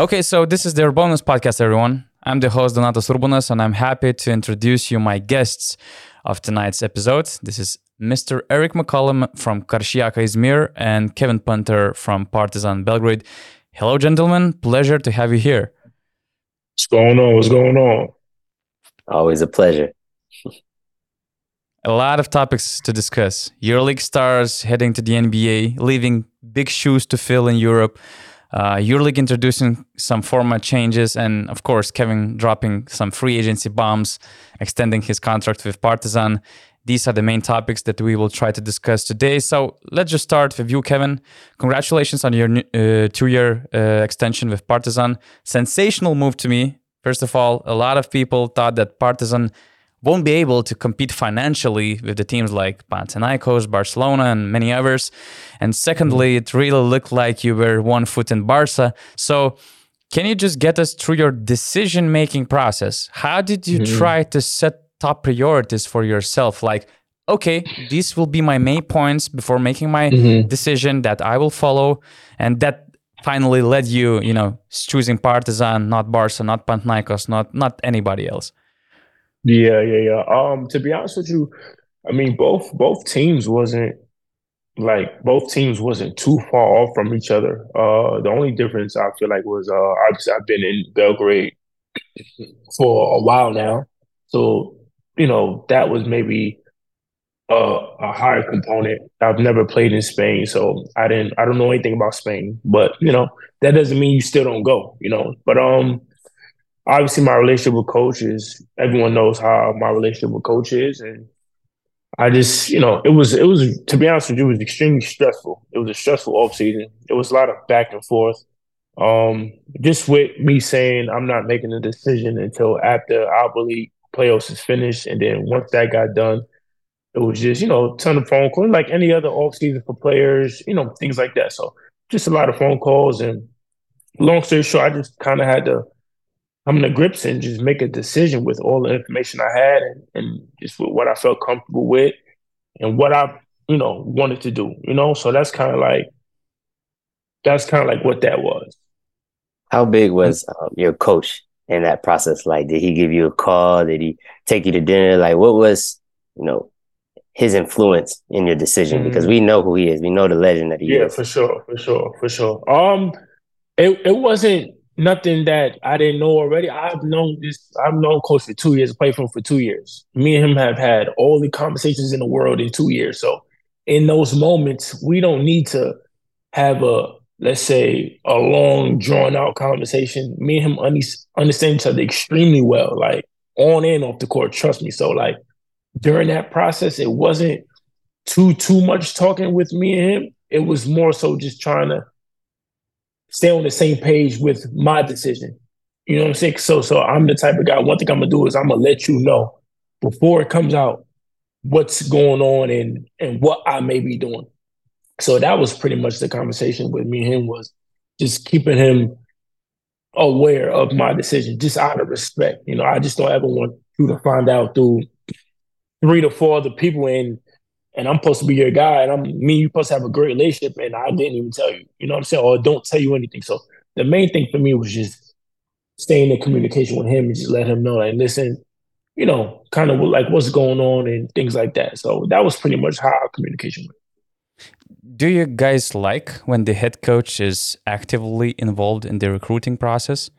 Okay, so this is the URBONUS podcast, everyone. I'm the host, Donatas Urbonas, and I'm happy to introduce you my guests of tonight's episode. This is Mr. Errick McCollum from Karşıyaka Izmir and Kevin Punter from Partizan Belgrade. Hello, gentlemen. Pleasure to have you here. What's going on? What's going on? Always a pleasure. a lot of topics to discuss. EuroLeague stars heading to the NBA, leaving big shoes to fill in Europe uh, introducing some format changes, and of course, Kevin dropping some free agency bombs, extending his contract with Partizan. These are the main topics that we will try to discuss today. So let's just start with you, Kevin. Congratulations on your uh, two year uh, extension with Partizan. Sensational move to me. First of all, a lot of people thought that Partizan won't be able to compete financially with the teams like Panathinaikos, Barcelona, and many others. And secondly, it really looked like you were one foot in Barca. So, can you just get us through your decision making process? How did you mm-hmm. try to set top priorities for yourself? Like, okay, these will be my main points before making my mm-hmm. decision that I will follow, and that finally led you, you know, choosing Partizan, not Barca, not Panathinaikos, not not anybody else. Yeah, yeah, yeah. Um, to be honest with you, I mean both both teams wasn't like both teams wasn't too far off from each other. Uh, the only difference I feel like was uh, obviously I've been in Belgrade for a while now, so you know that was maybe a, a higher component. I've never played in Spain, so I didn't. I don't know anything about Spain, but you know that doesn't mean you still don't go. You know, but um, obviously my relationship with coach is everyone knows how my relationship with coach is and I just, you know, it was it was to be honest with you, it was extremely stressful. It was a stressful off season. It was a lot of back and forth. Um, just with me saying I'm not making a decision until after our league playoffs is finished. And then once that got done, it was just, you know, ton of phone calls, like any other off season for players, you know, things like that. So just a lot of phone calls and long story short, I just kind of had to come to grips and just make a decision with all the information I had and, and just with what I felt comfortable with and what I, you know, wanted to do, you know? So that's kind of like, that's kind of like what that was. How big was um, your coach in that process? Like, did he give you a call? Did he take you to dinner? Like, what was, you know, his influence in your decision? Mm-hmm. Because we know who he is. We know the legend that he yeah, is. Yeah, for sure, for sure, for sure. Um, it, it wasn't nothing that I didn't know already. I've known this. I've known Coach for two years. Played for him for two years. Me and him have had all the conversations in the world in two years. So in those moments, we don't need to have a let's say a long drawn out conversation. Me and him understand each other extremely well, like on and off the court. Trust me. So like during that process, it wasn't too too much talking with me and him. It was more so just trying to stay on the same page with my decision. You know what I'm saying? So so I'm the type of guy. One thing I'm gonna do is I'm gonna let you know before it comes out what's going on and and what I may be doing. So that was pretty much the conversation with me and him was just keeping him aware of my decision, just out of respect. You know, I just don't ever want you to find out through three to four other people and and I'm supposed to be your guy, and I'm me, you supposed to have a great relationship, and I didn't even tell you. You know what I'm saying? Or don't tell you anything. So the main thing for me was just staying in communication with him and just let him know, like, listen, you know, kind of like what's going on and things like that. So that was pretty much how our communication went. Do you guys like when the head coach is actively involved in the recruiting process?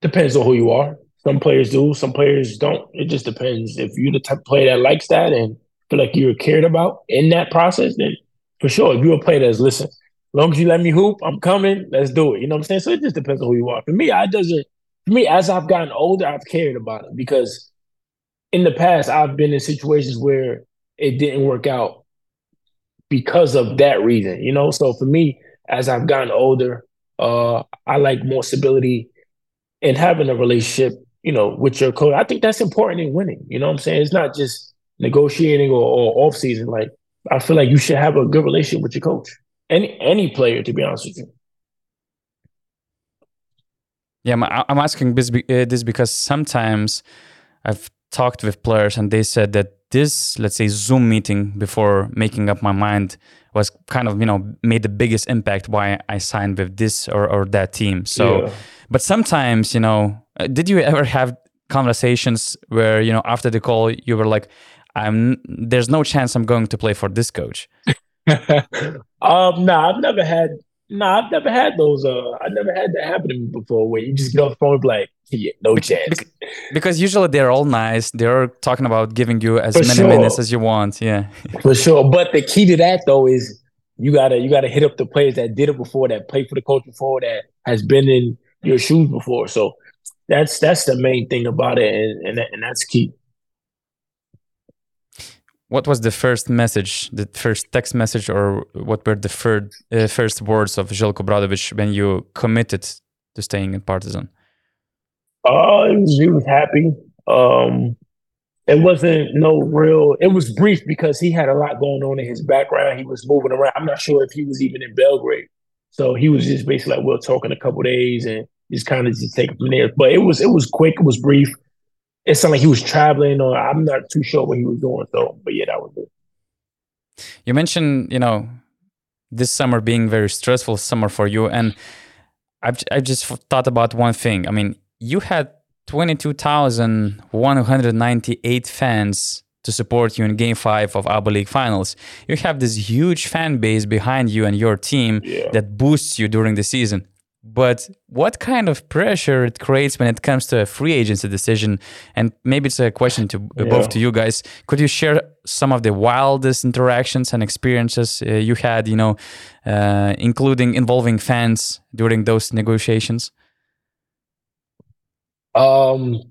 Depends on who you are. Some players do, some players don't. It just depends. If you're the type of player that likes that and feel like you're cared about in that process, then for sure, if you're a player that's listen, as long as you let me hoop, I'm coming. Let's do it. You know what I'm saying? So it just depends on who you are. For me, I doesn't. For me, as I've gotten older, I've cared about it because in the past I've been in situations where it didn't work out because of that reason. You know, so for me, as I've gotten older, uh, I like more stability and having a relationship. You know, with your coach. I think that's important in winning. You know what I'm saying? It's not just negotiating or, or off season, like I feel like you should have a good relationship with your coach. Any any player, to be honest with you. Yeah, I'm asking this, uh, this because sometimes I've talked with players and they said that this, let's say, Zoom meeting before making up my mind was kind of you know made the biggest impact why I signed with this or, or that team. So, Yeah. but sometimes you know, uh, did you ever have conversations where you know after the call you were like, "I'm there's no chance I'm going to play for this coach." um, nah, I've never had. Nah, I've never had those. Uh, I never had that happen to me before. Where you just get off the phone and be like, yeah, no chance. bec- Because usually they're all nice. They're talking about giving you as For many sure. minutes as you want. Yeah. For sure. But the key to that though is you gotta you gotta hit up the players that did it before, that played for the coach before, that has been in your shoes before. So that's that's the main thing about it, and and, that, and that's key. What was the first message, the first text message, or what were the first, uh, first words of Željko Obradović when you committed to staying in Partizan? Uh, he was, he was happy. Um, it wasn't no real. It was brief because he had a lot going on in his background. He was moving around. I'm not sure if he was even in Belgrade. So he was just basically like we'll talk in a couple days and just kind of just take it from there. But it was it was quick. It was brief. It sounded like he was traveling, or I'm not too sure what he was doing. So, but yeah, that was it. You mentioned, you know, this summer being very stressful summer for you, and I've I've just thought about one thing. I mean, you had twenty two thousand one hundred ninety eight fans to support you in Game Five of ABA League Finals. You have this huge fan base behind you and your team Yeah. that boosts you during the season. But what kind of pressure it creates when it comes to a free agency decision? And maybe it's a question to uh, both to you guys. Could you share some of the wildest interactions and experiences uh, you had? You know, uh, including involving fans during those negotiations. Um,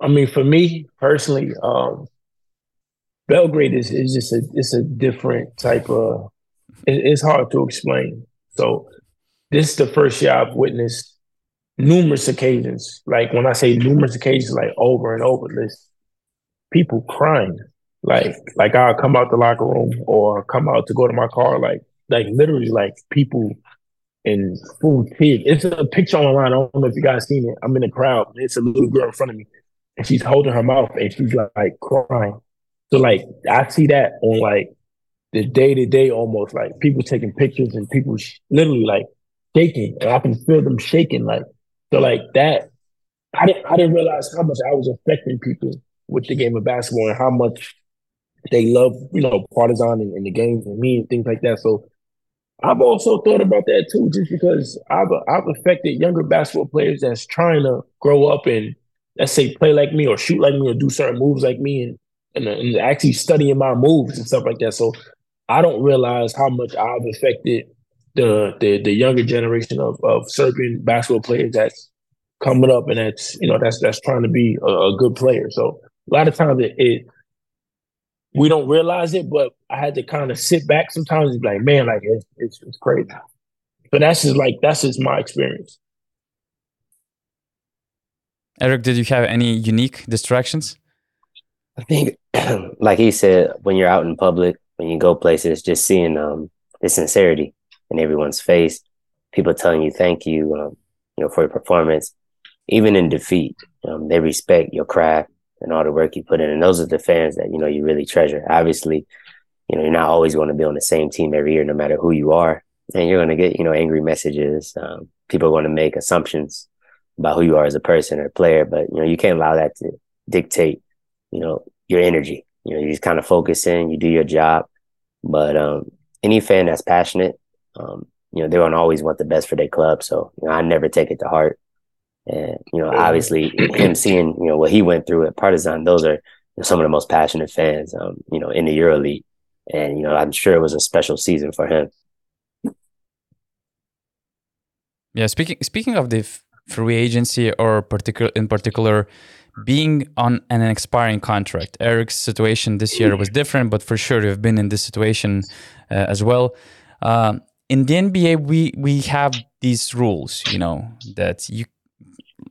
I mean, for me personally, um, Belgrade is, is just a it's a different type of. It, it's hard to explain. So, this is the first year I've witnessed numerous occasions. Like when I say numerous occasions, like over and over, this people crying. Like like I'll come out the locker room or come out to go to my car. Like like literally like people in full tears. It's a picture online. I don't know if you guys seen it. I'm in the crowd. It's a little girl in front of me, and she's holding her mouth and she's like, like crying. So like I see that on like the day to day almost like people taking pictures and people sh- literally like shaking, and I can feel them shaking. Like so, like that. I didn't I didn't realize how much I was affecting people with the game of basketball and how much they love you know Partizan and, and the games and me and things like that. So I've also thought about that too, just because I've I've affected younger basketball players that's trying to grow up and let's say play like me or shoot like me or do certain moves like me and and, and actually studying my moves and stuff like that. So I don't realize how much I've affected the the, the younger generation of, of Serbian basketball players that's coming up and that's you know that's that's trying to be a, a good player. So a lot of times it, it we don't realize it, but I had to kind of sit back sometimes and be like, man, like it's it's, it's crazy. But that's just like that's just my experience. Errick, did you have any unique distractions? I think, like he said, when you're out in public, when you go places, just seeing um, the sincerity in everyone's face, people telling you thank you, um, you know, for your performance, even in defeat, um, they respect your craft and all the work you put in, and those are the fans that you know you really treasure. Obviously, you know you're not always going to be on the same team every year, no matter who you are, and you're going to get you know angry messages. Um, people are going to make assumptions about who you are as a person or player, but you know you can't allow that to dictate you know, your energy. You know, you just kind of focus in, you do your job. But um, any fan that's passionate, um, you know, they're gonna always want the best for their club. So, you know, I never take it to heart. And, you know, obviously him seeing, you know, what he went through at Partizan, those are some of the most passionate fans, um, you know, in the EuroLeague. And, you know, I'm sure it was a special season for him. Yeah, speaking speaking of the f- free agency or particular in particular being on an expiring contract. Errick's situation this year was different, but for sure you've been in this situation uh, as well. Um, in the NBA, we we have these rules, you know, that you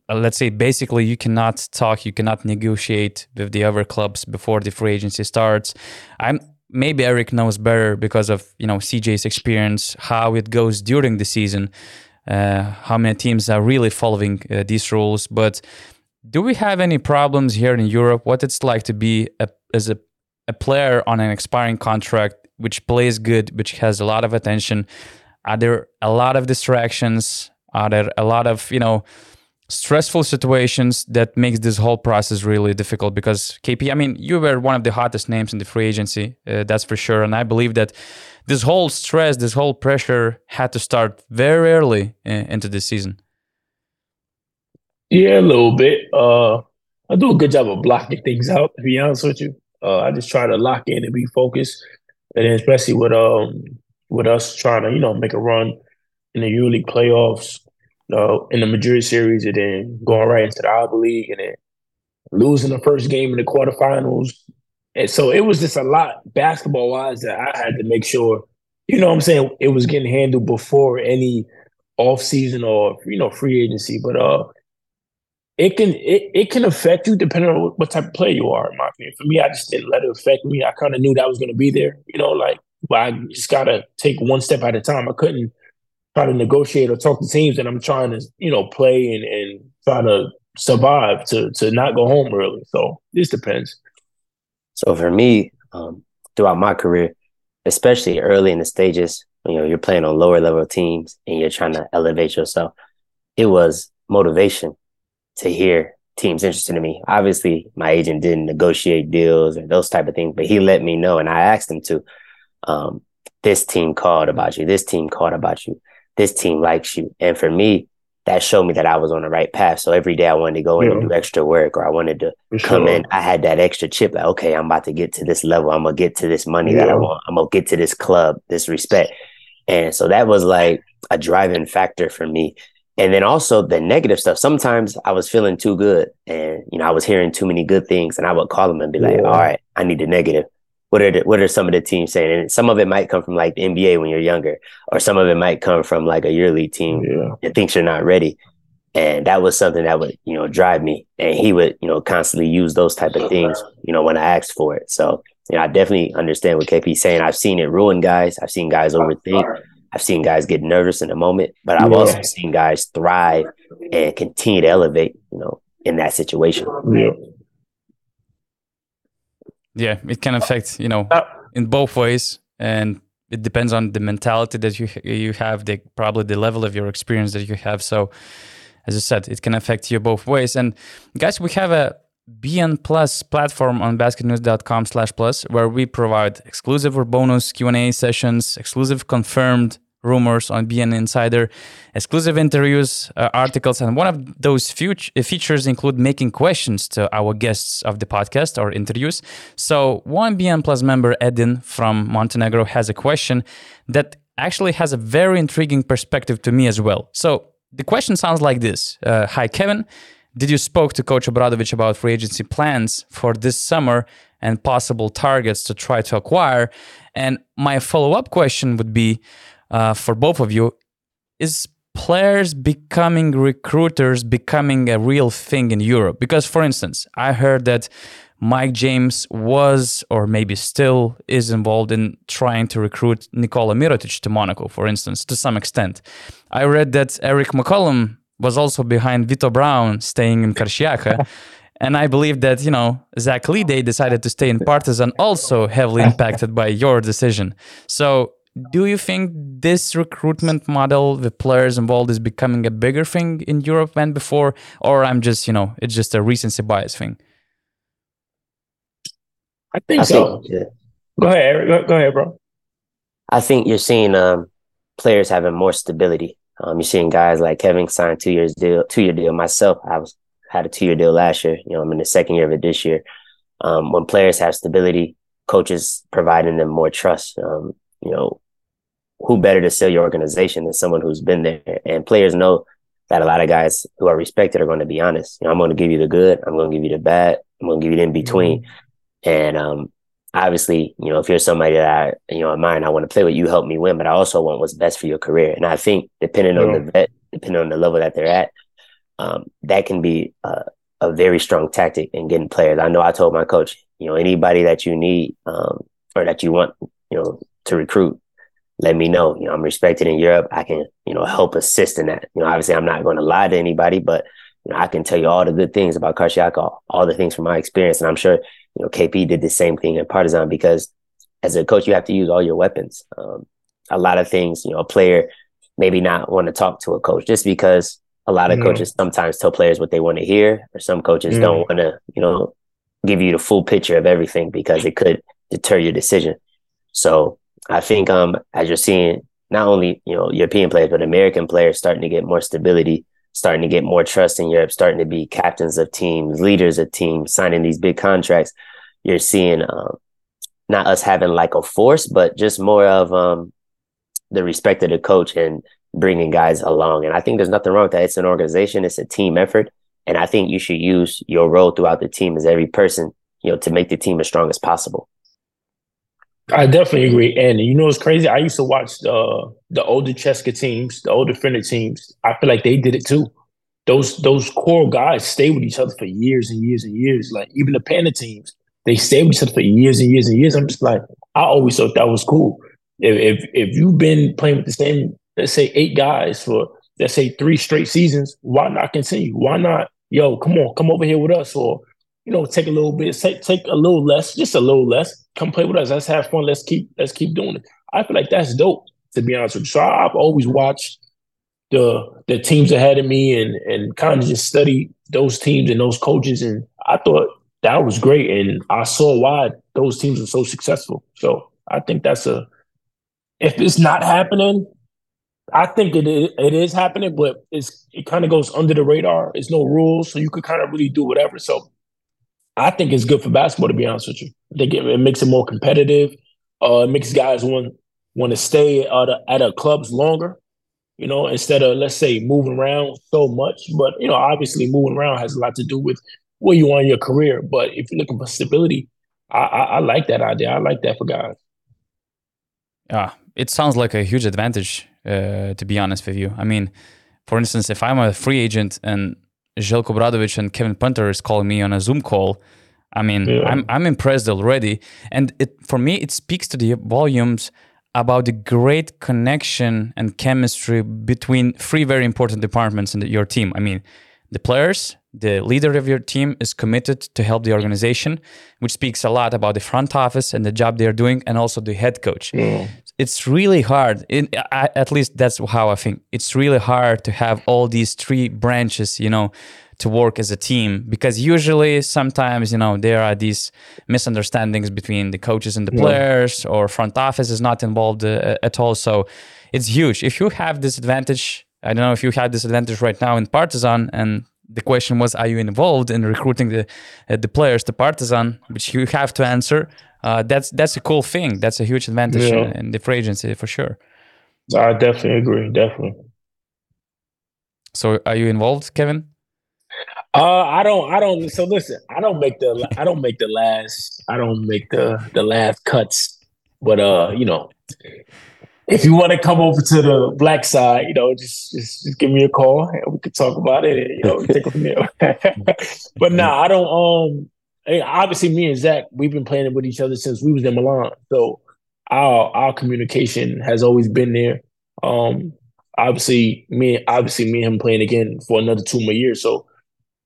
uh, let's say basically you cannot talk, you cannot negotiate with the other clubs before the free agency starts. I'm maybe Errick knows better because of you know CJ's experience how it goes during the season, uh, how many teams are really following uh, these rules, but do we have any problems here in Europe? What it's like to be a, as a, a player on an expiring contract which plays good, which has a lot of attention? Are there a lot of distractions? Are there a lot of you know stressful situations that makes this whole process really difficult? Because KP, I mean, you were one of the hottest names in the free agency, uh, that's for sure, and I believe that this whole stress, this whole pressure had to start very early in, into the season. Yeah, a little bit. Uh, I do a good job of blocking things out. To be honest with you, uh, I just try to lock in and be focused, and especially with um with us trying to you know make a run in the EuroLeague playoffs, uh, in the Madrid series, and then going right into the ABA League, and then losing the first game in the quarterfinals. And so it was just a lot basketball wise that I had to make sure, you know what I'm saying, it was getting handled before any off season or you know free agency. But uh it can it, it can affect you depending on what type of player you are. In my opinion, for me, I just didn't let it affect me. I kind of knew that was going to be there, you know, like, but I just gotta take one step at a time. I couldn't try to negotiate or talk to teams that I'm trying to, you know, play and and try to survive to to not go home early. So this depends. So for me, um, throughout my career, especially early in the stages, you know, you're playing on lower level teams and you're trying to elevate yourself. It was motivation to hear teams interested in me. Obviously, my agent didn't negotiate deals or those type of things, but he let me know, and I asked him to. Um, this team called about you. This team called about you. This team likes you. And for me, that showed me that I was on the right path. So every day I wanted to go in yeah. and do extra work, or I wanted to for come sure. in. I had that extra chip. Like, okay, I'm about to get to this level. I'm gonna get to this money yeah. that I want. I'm gonna get to this club, this respect. And so that was like a driving factor for me and then also the negative stuff. Sometimes I was feeling too good and, you know, I was hearing too many good things and I would call them and be like, yeah. all right, I need the negative. What are the, what are some of the teams saying? And some of it might come from like the NBA when you're younger, or some of it might come from like a EuroLeague team yeah. that thinks you're not ready. And that was something that would, you know, drive me. And he would, you know, constantly use those type of things, you know, when I asked for it. So, you know, I definitely understand what KP's saying. I've seen it ruin guys. I've seen guys overthink. I've seen guys get nervous in a moment, but I've yeah. also seen guys thrive and continue to elevate, you know, in that situation. Yeah. Yeah, it can affect, you know, uh, in both ways. And it depends on the mentality that you you have, the probably the level of your experience that you have. So as I said, it can affect you both ways. And guys, we have a BN Plus platform on basketnews.com slash plus, where we provide exclusive or bonus Q&A sessions, exclusive confirmed rumors on BN Insider, exclusive interviews, uh, articles, and one of those future uh, features include making questions to our guests of the podcast or interviews. So one BN Plus member, Edin from Montenegro, has a question that actually has a very intriguing perspective to me as well. So the question sounds like this: uh, Hi, Kevin. Did you spoke to Coach Obradovic about free agency plans for this summer and possible targets to try to acquire? And my follow-up question would be, uh, for both of you, is players becoming recruiters becoming a real thing in Europe? Because, for instance, I heard that Mike James was, or maybe still is involved in trying to recruit Nikola Mirotic to Monaco, for instance, to some extent. I read that Errick McCollum was also behind Vitto Brown staying in Karşıyaka. and I believe that, you know, Zach LeDay decided to stay in Partizan also heavily impacted by your decision. So do you think this recruitment model with players involved is becoming a bigger thing in Europe than before? Or I'm just, you know, it's just a recency bias thing? I think I so. Think, yeah. Go ahead, Errick. Go, go, ahead, bro. I think you're seeing um, players having more stability. Um, you're seeing guys like Kevin signed two years deal, two year deal. Myself, I was had a two year deal last year. You know, I'm in the second year of it this year. Um, when players have stability, coaches providing them more trust. Um, you know, who better to sell your organization than someone who's been there? And players know that a lot of guys who are respected are going to be honest. You know, I'm going to give you the good. I'm going to give you the bad. I'm going to give you the in between. Mm-hmm. And um, obviously, you know, if you're somebody that I, you know, in mind, I want to play with you, help me win, but I also want what's best for your career. And I think depending yeah. on the vet, depending on the level that they're at, um, that can be a, a, very strong tactic in getting players. I know I told my coach, you know, anybody that you need um, or that you want, you know, to recruit, let me know. You know, I'm respected in Europe. I can, you know, help assist in that. You know, obviously I'm not going to lie to anybody, but you know, I can tell you all the good things about Karşıyaka, all the things from my experience. And I'm sure, you know, KP did the same thing in Partizan because as a coach, you have to use all your weapons. Um, a lot of things, you know, a player maybe not want to talk to a coach just because a lot of mm. coaches sometimes tell players what they want to hear, or some coaches mm. don't want to, you know, give you the full picture of everything because it could deter your decision. So I think um as you're seeing not only, you know, European players, but American players starting to get more stability, starting to get more trust in Europe, starting to be captains of teams, leaders of teams, signing these big contracts, you're seeing um not us having like a force, but just more of um the respect of the coach and bringing guys along. And I think there's nothing wrong with that. It's an organization, it's a team effort. And I think you should use your role throughout the team as every person, you know, to make the team as strong as possible. I definitely agree. And you know, it's crazy. I used to watch the the older CSKA teams, the older Finnish teams. I feel like they did it too. Those those core guys stay with each other for years and years and years. Like even the Panda teams, they stay with each other for years and years and years. I'm just like, I always thought that was cool. If if, if you've been playing with the same, let's say eight guys for let's say three straight seasons, why not continue? Why not? Yo, come on, come over here with us, or you know, take a little bit, take take a little less, just a little less. Come play with us. Let's have fun. Let's keep let's keep doing it. I feel like that's dope, to be honest with you. So I've always watched the the teams ahead of me and and kind of just study those teams and those coaches, and I thought that was great, and I saw why those teams were so successful. So I think that's a if it's not happening, I think it is, it is happening, but it's it kind of goes under the radar. It's no rules, so you could kind of really do whatever. So I think it's good for basketball to be honest with you. I think it, it makes it more competitive. Uh, it makes guys want want to stay at a, at a clubs longer. You know, instead of let's say moving around so much. But you know, obviously moving around has a lot to do with where you are in your career. But if you're looking for stability, I, I, I like that idea. I like that for guys. Yeah, it sounds like a huge advantage, uh, to be honest with you. I mean, for instance, if I'm a free agent and Željko Obradović and Kevin Punter is calling me on a Zoom call, I mean, yeah. I'm I'm impressed already, and it for me it speaks to the volumes about the great connection and chemistry between three very important departments in the, your team. I mean, the players, the leader of your team is committed to help the organization, which speaks a lot about the front office and the job they're doing, and also the head coach. Yeah. It's really hard. It, I, at least that's how I think. It's really hard to have all these three branches, you know, to work as a team because usually sometimes you know there are these misunderstandings between the coaches and the yeah. players or front office is not involved uh, at all so it's huge if you have this advantage i don't know if you have this advantage right now in partizan and the question was, are you involved in recruiting the uh, the players to Partizan, which you have to answer. Uh, that's that's a cool thing. That's a huge advantage yeah. in the free agency for sure. I definitely agree. Definitely. So, are you involved, Kevin? Uh, I don't. I don't. So listen, I don't make the. I don't make the last. I don't make the the last cuts. But uh, you know, if you want to come over to the black side, you know, just just, just give me a call and we could talk about it. And, you know, take it from there. but nah, I don't. Um, obviously, me and Zach, we've been playing with each other since we was in Milan, so our our communication has always been there. Um, obviously, me obviously me and him playing again for another two more years, so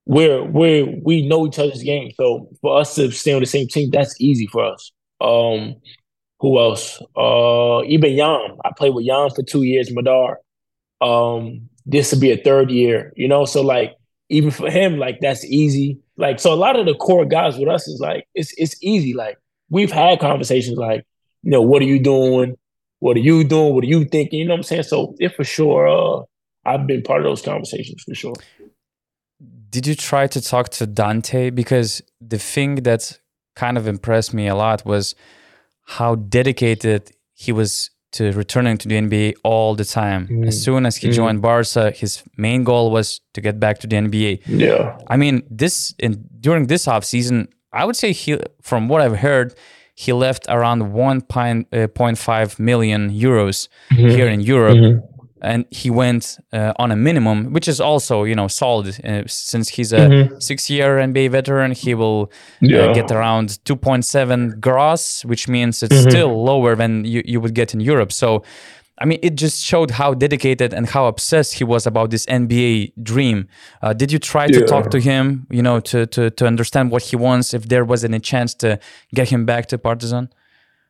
we're we're we know each other's game. So for us to stay on the same team, that's easy for us. Um, who else? Uh, even Yam. I played with Yam for two years, Madar. Um, this would be a third year, you know. So like, even for him, like that's easy. Like, so a lot of the core guys with us is like, it's it's easy. Like, we've had conversations like, you know, what are you doing? What are you doing? What are you thinking? You know what I'm saying? So if for sure, uh, I've been part of those conversations for sure. Did you try to talk to Dante? Because the thing that kind of impressed me a lot was how dedicated he was to returning to the NBA all the time. Mm. As soon as he mm. joined Barca, his main goal was to get back to the NBA. Yeah. I mean, this in during this off season, I would say he from what I've heard, he left around 1.5 uh, euros mm-hmm. here in Europe. Mm-hmm and he went uh, on a minimum, which is also you know solid uh, since he's a mm-hmm. six-year NBA veteran. He will uh, yeah. uh, get around 2.7 gross, which means it's mm-hmm. still lower than you, you would get in Europe. So, I mean, it just showed how dedicated and how obsessed he was about this NBA dream. Uh, did you try to yeah. talk to him, you know, to, to to understand what he wants? If there was any chance to get him back to Partizan?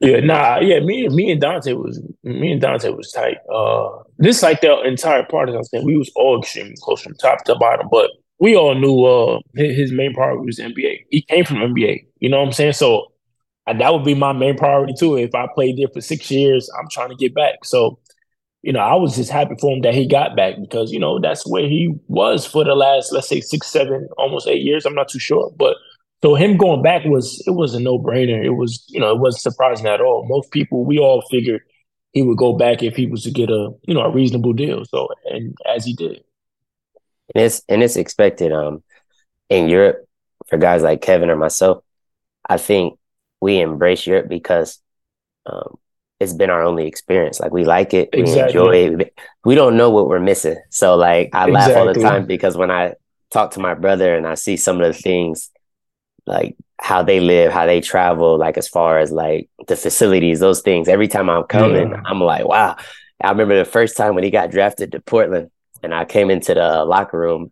Yeah, nah, yeah, me me and Dante was me and Dante was tight. Uh this like the entire part of saying we was all extremely close from top to bottom, but we all knew uh his main priority was NBA. He came from NBA, you know what I'm saying? So that would be my main priority too. If I played there for six years, I'm trying to get back. So, you know, I was just happy for him that he got back because you know that's where he was for the last, let's say, six, seven, almost eight years. I'm not too sure, but so him going back was it was a no brainer. It was you know it wasn't surprising at all. Most people we all figured he would go back if he was to get a you know a reasonable deal. So and as he did, and it's and it's expected. Um, in Europe for guys like Kevin or myself, I think we embrace Europe because um, it's been our only experience. Like we like it, exactly. we enjoy it. We don't know what we're missing. So like I exactly. laugh all the time because when I talk to my brother and I see some of the things like how they live, how they travel, like as far as like the facilities, those things. Every time I'm coming, yeah. I'm like, wow. I remember the first time when he got drafted to Portland and I came into the locker room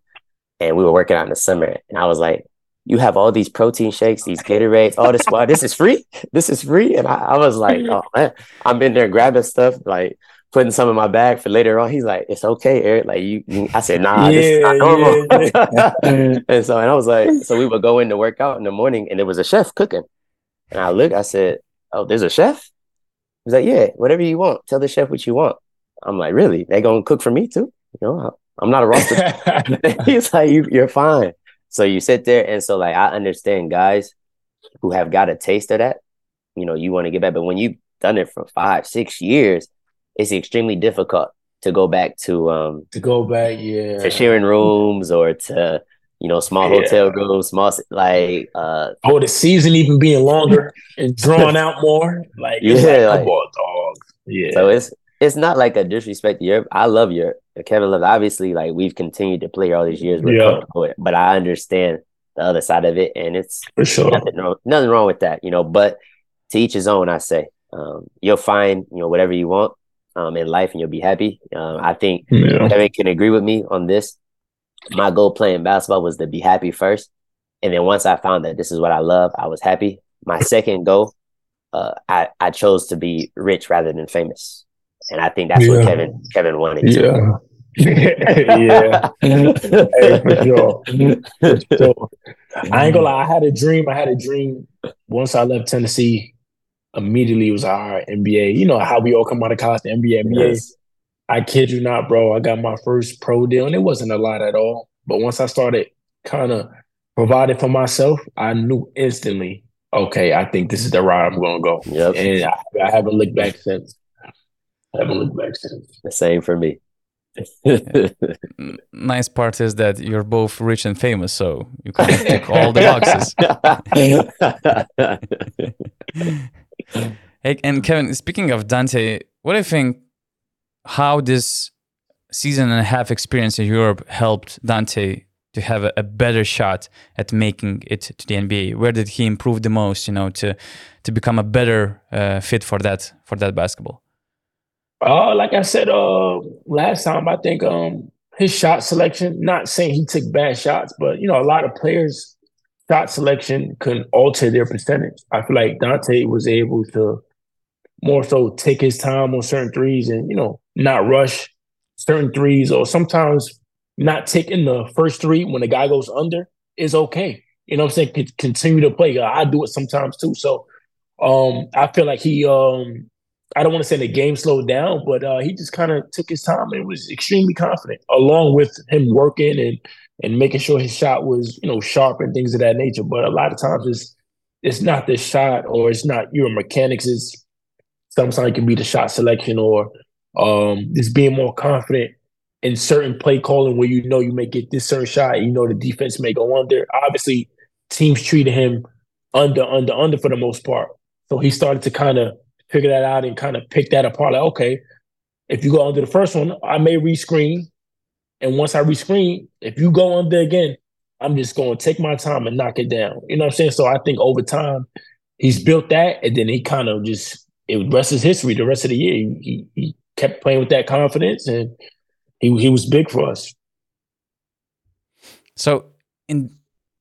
and we were working out in the summer and I was like, you have all these protein shakes, these Gatorades, all this. Wow, this is free. This is free. And I, I was like, oh man, I'm in there grabbing stuff. Like putting some in my bag for later on. He's like, "It's okay, Errick." Like you, you I said, "Nah, yeah, this is not normal." Yeah, yeah. and so, and I was like, so we would go in to work out in the morning, and there was a chef cooking. And I looked, I said, "Oh, there's a chef." He's like, "Yeah, whatever you want. Tell the chef what you want." I'm like, "Really? They gonna cook for me too?" You know, I'm not a roster. He's like, you, "You're fine." So you sit there, and so like I understand guys who have got a taste of that. You know, you want to get back, but when you've done it for five, six years, it's extremely difficult to go back to um to go back, yeah, to sharing rooms or to you know small yeah. hotel rooms, small like uh oh the season even being longer and drawn out more, like yeah, like, like, on, dog, yeah. So it's it's not like a disrespect to Europe. I love Europe. Kevin loves obviously like we've continued to play all these years. yeah. but I understand the other side of it, and it's for sure nothing wrong, nothing wrong with that, you know. But to each his own, I say. Um, you'll find you know whatever you want um, in life and you'll be happy. Uh, I think yeah. Kevin can agree with me on this. My goal playing basketball was to be happy first. And then once I found that this is what I love, I was happy. My second goal, uh, I, I chose to be rich rather than famous. And I think that's yeah. what Kevin Kevin wanted. Yeah. yeah. hey, for sure. for sure. I ain't gonna lie, I had a dream. I had a dream once I left Tennessee immediately was our NBA. You know how we all come out of college, the NBA, NBA. Yes. I kid you not, bro. I got my first pro deal, and it wasn't a lot at all. But once I started kind of providing for myself, I knew instantly, okay, I think this is the route I'm going to go. Yep. And I, I haven't looked back since. I haven't looked back since. The same for me. nice part is that you're both rich and famous, so you can tick all the boxes. hey, and Kevin, speaking of Dante, what do you think? How this season and a half experience in Europe helped Dante to have a, a, better shot at making it to the NBA? Where did he improve the most? You know, to to become a better uh, fit for that for that basketball. Uh, like I said uh, last time, I think um, his shot selection. Not saying he took bad shots, but you know, a lot of players shot selection can alter their percentage. I feel like Dante was able to more so take his time on certain threes and, you know, not rush certain threes or sometimes not taking the first three when the guy goes under is okay. You know what I'm saying? continue to play. I do it sometimes too. So um I feel like he um I don't want to say the game slowed down, but uh, he just kind of took his time and was extremely confident, along with him working and and making sure his shot was, you know, sharp and things of that nature. But a lot of times it's it's not the shot or it's not your mechanics. It's sometimes it can be the shot selection or um just being more confident in certain play calling where you know you may get this certain shot, you know the defense may go under. Obviously, teams treated him under, under, under for the most part. So he started to kind of figure that out and kind of pick that apart. Like, okay, if you go under the first one, I may rescreen and once I rescreen, if you go under again, I'm just going to take my time and knock it down. You know what I'm saying? So I think over time, he's built that, and then he kind of just it rest is history. The rest of the year, he, he kept playing with that confidence, and he he was big for us. So in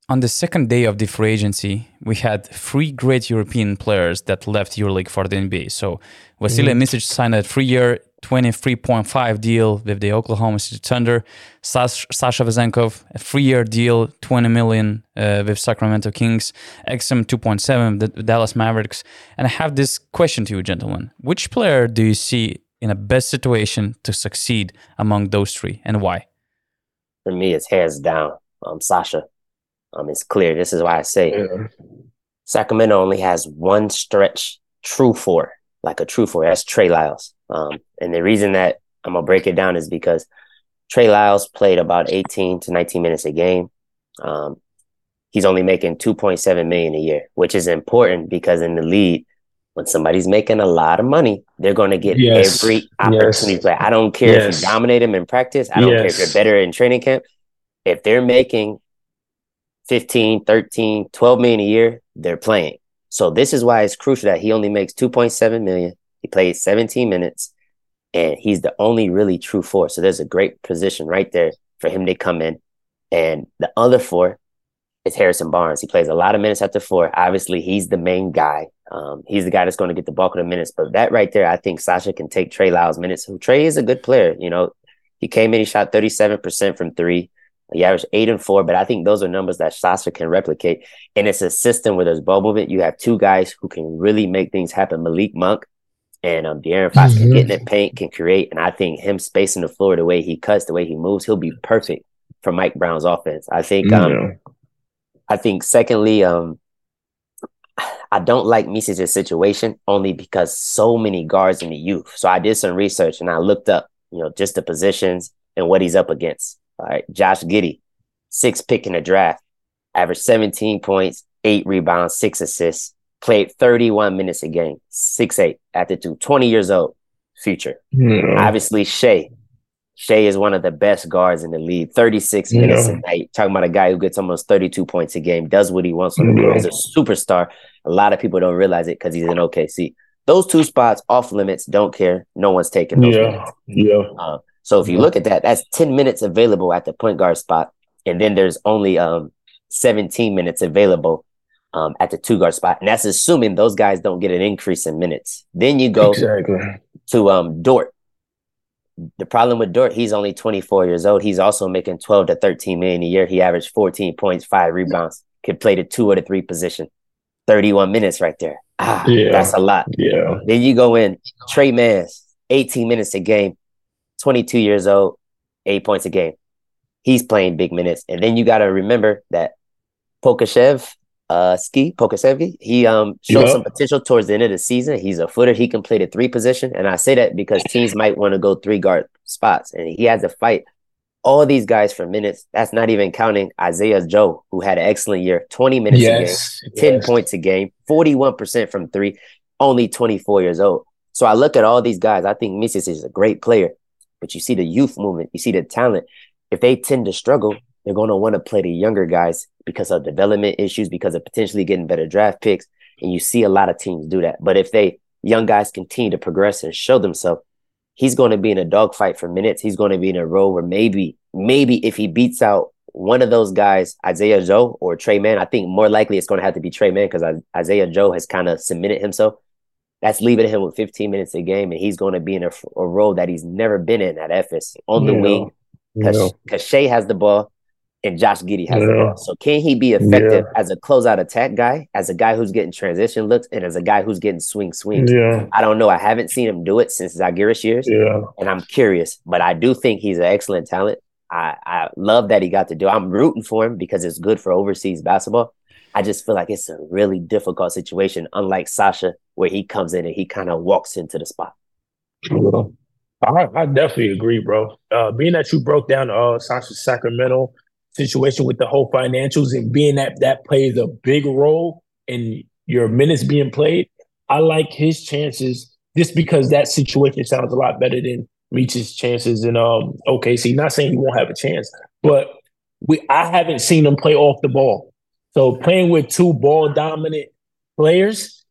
on the second day of the free agency, we had three great European players that left EuroLeague for the NBA. So Vasilije mm-hmm. Micic signed a three-year, 23.5 deal with the Oklahoma City Thunder. Sas- Sasha Vezenkov, a three-year deal, 20 million uh, with Sacramento Kings. Exum 2.7, the Dallas Mavericks. And I have this question to you, gentlemen. Which player do you see in a best situation to succeed among those three, and why? For me, it's hands down. Um, Sasha. Um, it's clear. This is why I say yeah. Sacramento only has one stretch true four, like a true four. That's Trey Lyles. Um, and the reason that I'm gonna break it down is because Trey Lyles played about 18 to 19 minutes a game. Um, he's only making 2.7 million a year, which is important because in the league, when somebody's making a lot of money, they're going to get yes. every opportunity yes. to play. I don't care yes. if you dominate them in practice. I don't care if you're better in training camp. If they're making 15, 13, 12 million a year, they're playing. So this is why it's crucial that he only makes 2.7 million. He plays 17 minutes and he's the only really true four. So there's a great position right there for him to come in. And the other four is Harrison Barnes. He plays a lot of minutes at the four. Obviously, he's the main guy. Um, he's the guy that's going to get the bulk of the minutes. But that right there, I think Sasha can take Trey Lyles minutes. Trey is a good player. You know, he came in, he shot 37% from three. He averaged eight and four, but I think those are numbers that Sasha can replicate. And it's a system where there's ball movement. You have two guys who can really make things happen. Malik Monk and um, De'Aaron Fox mm-hmm. can get in the paint, can create. And I think him spacing the floor, the way he cuts, the way he moves, he'll be perfect for Mike Brown's offense. I think. Um. I think. Secondly, um, I don't like Micic's situation only because so many guards in the youth. So I did some research and I looked up, you know, just the positions and what he's up against. All right, Josh Giddey, six pick in the draft, averaged 17 points, eight rebounds, six assists, played 31 minutes a game, six eight at the two, 20 years old, future. Yeah. Obviously, Shai. Shai is one of the best guards in the league. 36 minutes a night. Talking about a guy who gets almost 32 points a game, does what he wants on the. He's a superstar. A lot of people don't realize it because he's in OKC. Those two spots off limits, don't care. No one's taking those. Yeah. Minutes. Yeah. Uh, so if you look at that, that's 10 minutes available at the point guard spot. And then there's only um 17 minutes available um, at the two guard spot. And that's assuming those guys don't get an increase in minutes. Then you go exactly. to um Dort. The problem with Dort, he's only 24 years old. He's also making 12 to 13 million a year. He averaged 14 points, five rebounds, could play the two or the three position. 31 minutes right there. Ah, yeah. that's a lot. Yeah. Then you go in Tre Mann, 18 minutes a game, 22 years old, eight points a game. He's playing big minutes. And then you got to remember that Pokashev, uh, Ski, Pokusevski, he um showed some potential towards the end of the season. He's a footer. He can play the three position. And I say that because teams might want to go three guard spots. And he has to fight all these guys for minutes. That's not even counting Isaiah Joe, who had an excellent year 20 minutes yes, a game, 10 yes. points a game, 41% from three, only 24 years old. So I look at all these guys. I think Micic is a great player. But you see the youth movement, you see the talent. If they tend to struggle, they're going to want to play the younger guys because of development issues, because of potentially getting better draft picks. And you see a lot of teams do that. But if they young guys continue to progress and show themselves, he's going to be in a dogfight for minutes. He's going to be in a role where maybe, maybe if he beats out one of those guys, Isaiah Joe or Tre Mann, I think more likely it's going to have to be Tre Mann because Isaiah Joe has kind of submitted himself that's leaving him with 15 minutes a game, and he's going to be in a, a role that he's never been in at Efes on the yeah. wing because yeah. Shai has the ball and Josh Giddey has yeah. So can he be effective as a closeout attack guy, as a guy who's getting transition looks, and as a guy who's getting swing swings? Yeah. I don't know. I haven't seen him do it since Zalgiris years, yeah. and I'm curious, but I do think he's an excellent talent. I, I love that he got to do. I'm rooting for him because it's good for overseas basketball. I just feel like it's a really difficult situation, unlike Sasha, where he comes in and he kind of walks into the spot. I, I definitely agree, bro. Uh, being that you broke down uh, Sasha's Sacramento situation with the whole financials and being that that plays a big role in your minutes being played, I like his chances just because that situation sounds a lot better than Meech's chances in um OKC. Not saying he won't have a chance, but we I haven't seen him play off the ball. So playing with two ball dominant players,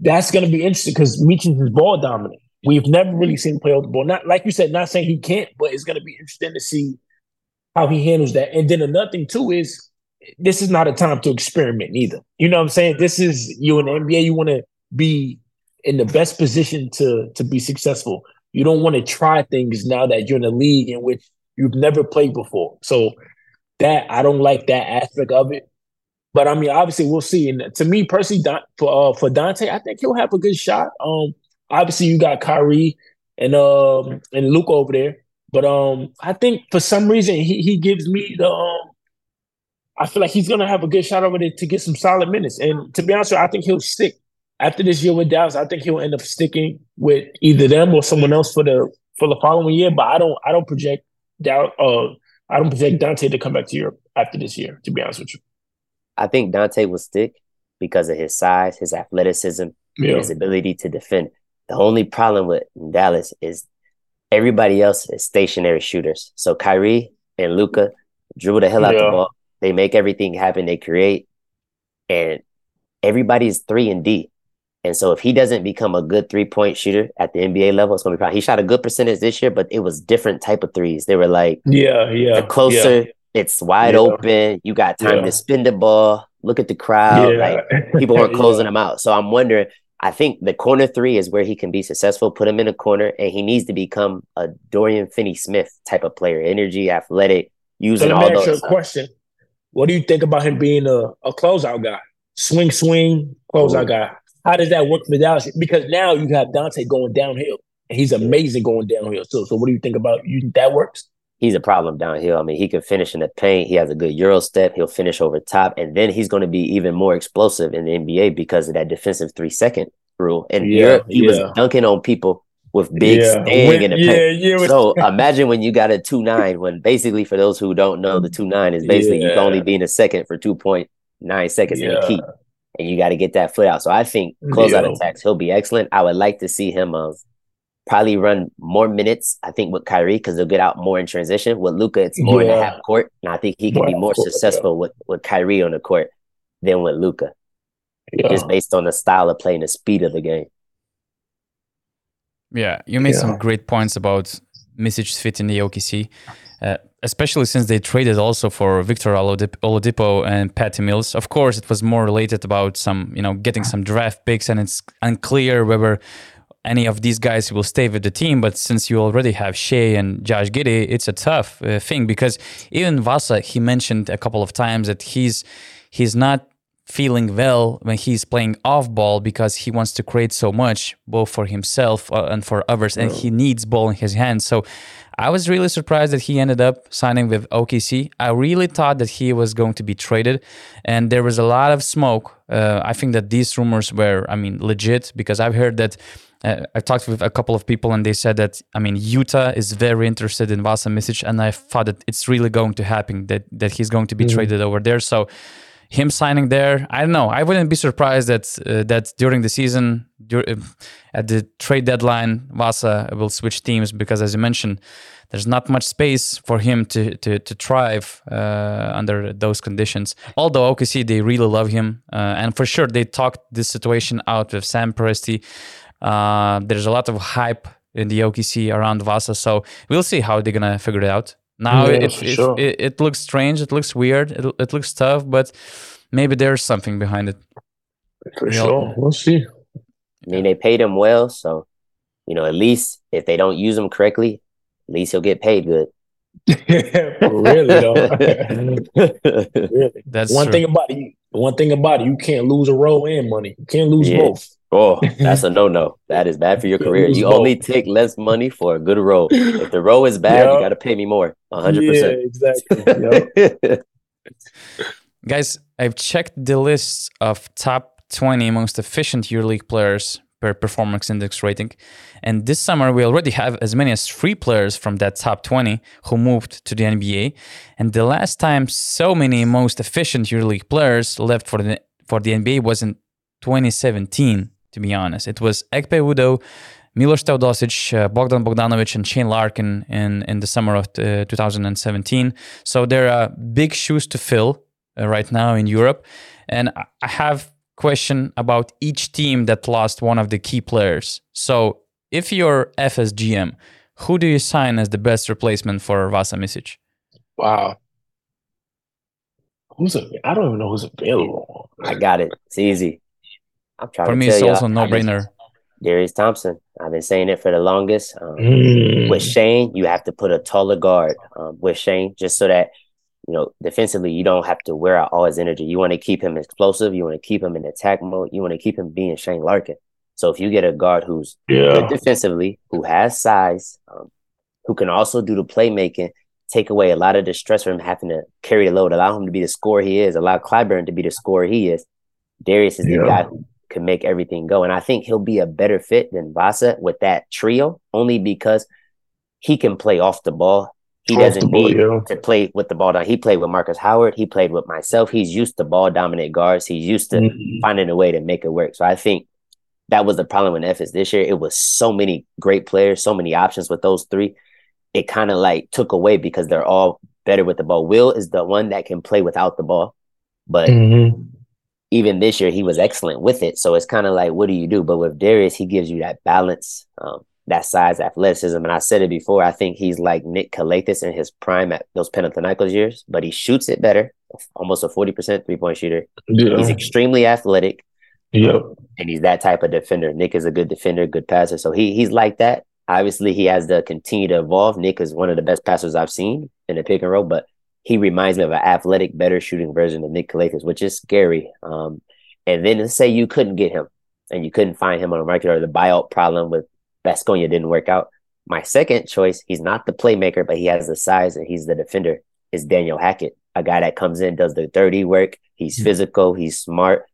that's going to be interesting because Meacham is ball dominant. We've never really seen him play off the ball. Not like you said, not saying he can't, but it's going to be interesting to see how he handles that. And then another thing too is this is not a time to experiment either. You know what I'm saying? This is you in the NBA. You want to be in the best position to to be successful. You don't want to try things now that you're in a league in which you've never played before. So that I don't like that aspect of it. But I mean, obviously, we'll see. And to me personally, for uh, for Dante, I think he'll have a good shot. Um, obviously, you got Kyrie and um and Luke over there, but um, I think for some reason he he gives me the um. I feel like he's gonna have a good shot over there to get some solid minutes. And to be honest, with you, I think he'll stick after this year with Dallas. I think he'll end up sticking with either them or someone else for the for the following year. But I don't I don't project doubt. Uh, I don't project Dante to come back to Europe after this year. To be honest with you. I think Dante will stick because of his size, his athleticism, yeah. his ability to defend. The only problem with Dallas is everybody else is stationary shooters. So Kyrie and Luka dribble the hell out yeah. the ball. They make everything happen. They create, and everybody's three and D. And so if he doesn't become a good three point shooter at the NBA level, it's gonna be probably he shot a good percentage this year, but it was different type of threes. They were like yeah, yeah, the closer yeah. It's wide yeah. open. You got time yeah. to spin the ball. Look at the crowd. Like people aren't closing them out. So I'm wondering. I think the corner three is where he can be successful. Put him in a corner, and he needs to become a Dorian Finney-Smith type of player. Energy, athletic, using so all those. Ask question: What do you think about him being a, a closeout guy? Swing, swing, closeout Ooh. guy. How does that work for Dallas? Because now you have Dante going downhill, and he's amazing going downhill too. So, what do you think about you? That works he's a problem downhill. I mean, he can finish in the paint. He has a good euro step. He'll finish over top, and then he's going to be even more explosive in the NBA because of that defensive three second rule. And yeah, he yeah. was dunking on people with big yeah. staying when, in the paint. Yeah, yeah. So imagine when you got a two nine. When basically, for those who don't know, the two nine is basically you can only be in a second for two point nine seconds in a keep. And you got to get that foot out. So I think closeout attacks, he'll be excellent. I would like to see him uh, probably run more minutes. I think with Kyrie because they'll get out more in transition. With Luka, it's more yeah. in the half court, and I think he can more be more court, successful yeah. with with Kyrie on the court than with Luka, yeah. just based on the style of play and the speed of the game. Yeah, you made some great points about Micic's fit in the OKC. Uh, especially since they traded also for Victor Oladipo and Patty Mills. Of course, it was more related about some, you know, getting some draft picks, and it's unclear whether any of these guys will stay with the team. But since you already have Shai and Josh Giddey, it's a tough uh, thing because even Vasa, he mentioned a couple of times that he's he's not feeling well when he's playing off ball because he wants to create so much both for himself uh, and for others and he needs ball in his hands so i was really surprised that he ended up signing with okc i really thought that he was going to be traded and there was a lot of smoke uh, i think that these rumors were i mean legit because i've heard that uh, I talked with a couple of people and they said that I mean Utah is very interested in Vasa Micic and I thought that it's really going to happen that that he's going to be mm-hmm. traded over there. So him signing there, I don't know. I wouldn't be surprised that uh, that during the season, dur- uh, at the trade deadline, Vasa will switch teams because, as you mentioned, there's not much space for him to to, to thrive uh, under those conditions. Although OKC they really love him, uh, and for sure they talked this situation out with Sam Presti. Uh, there's a lot of hype in the OKC around Vasa, so we'll see how they're gonna figure it out. Now yeah, it, it, sure. it, it, looks strange, it looks weird, it, it looks tough, but maybe there's something behind it. For you sure, know? we'll see. I mean, they paid him well, so you know, at least if they don't use him correctly, at least he'll get paid good. really though. really. That's one true. thing about it. One thing about it, you can't lose a role and money. You can't lose yeah. both. Oh, that's a no no. That is bad for your career. You only take less money for a good role. If the role is bad, yep. you got to pay me more. 100%. Yeah, exactly. Guys, I've checked the list of top 20 most efficient EuroLeague players per performance index rating. And this summer, we already have as many as three players from that top 20 who moved to the NBA. And the last time so many most efficient EuroLeague players left for the, for the NBA was in 2017 to be honest. It was Ekpe Udoh, Milos Teodosic, uh, Bogdan Bogdanovic, and Shane Larkin in, in the summer of uh, 2017. So there are big shoes to fill uh, right now in Europe. And I have question about each team that lost one of the key players. So if you're Efes GM, who do you sign as the best replacement for Vasa Micic? Wow. Who's a, I don't even know who's available. I got it. It's easy. I'm trying for me, it's also no brainer. Darius Thompson. I've been saying it for the longest. Um, mm. With Shane, you have to put a taller guard um, with Shane just so that you know defensively you don't have to wear out all his energy. You want to keep him explosive. You want to keep him in attack mode. You want to keep him being Shane Larkin. So if you get a guard who's yeah. good defensively, who has size, um, who can also do the playmaking, take away a lot of the stress from him having to carry the load, allow him to be the scorer he is, allow Clyburn to be the scorer he is. Darius is yeah. the guy who can make everything go. And I think he'll be a better fit than Vasa with that trio, only because he can play off the ball. He doesn't ball, need yeah. to play with the ball down. He played with Marcus Howard. He played with myself. He's used to ball dominant guards. He's used to mm-hmm. finding a way to make it work. So I think that was the problem with Memphis this year. It was so many great players, so many options with those three. It kind of like took away because they're all better with the ball. Will is the one that can play without the ball, but mm-hmm. Even this year he was excellent with it. So it's kind of like, what do you do? But with Darius, he gives you that balance, um, that size, athleticism. And I said it before. I think he's like Nick Calathes in his prime at those Panathinaikos years, but he shoots it better, almost a forty percent three point shooter. Yeah. He's extremely athletic. Yep. And he's that type of defender. Nick is a good defender, good passer. So he he's like that. Obviously, he has to continue to evolve. Nick is one of the best passers I've seen in the pick and roll, but he reminds me of an athletic, better shooting version of Nick Calathes, which is scary. Um, and then let's say you couldn't get him and you couldn't find him on the market or the buyout problem with Basconia didn't work out. My second choice, he's not the playmaker, but he has the size and he's the defender, is Daniel Hackett, a guy that comes in, does the dirty work. He's mm-hmm. physical, he's smart.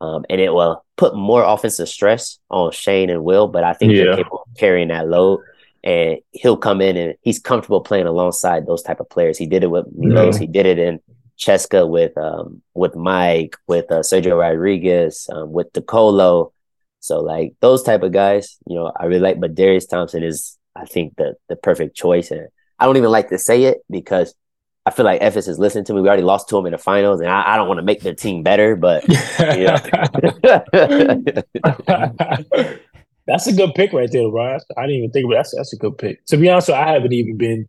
Um, and it will put more offensive stress on Shane and Will, but I think yeah. they're capable of carrying that load. And he'll come in and he's comfortable playing alongside those type of players. He did it with Milos. Yeah. He did it in CSKA with um, with Mike, with uh, Sergio Rodriguez, um, with De Colo. So like those type of guys, you know, I really like. But Darius Thompson is, I think, the the perfect choice. And I don't even like to say it because I feel like Efes is listening to me. We already lost to them in the finals, and I, I don't want to make their team better, but that's a good pick right there, Brian. I didn't even think about that's that's a good pick. To be honest, I haven't even been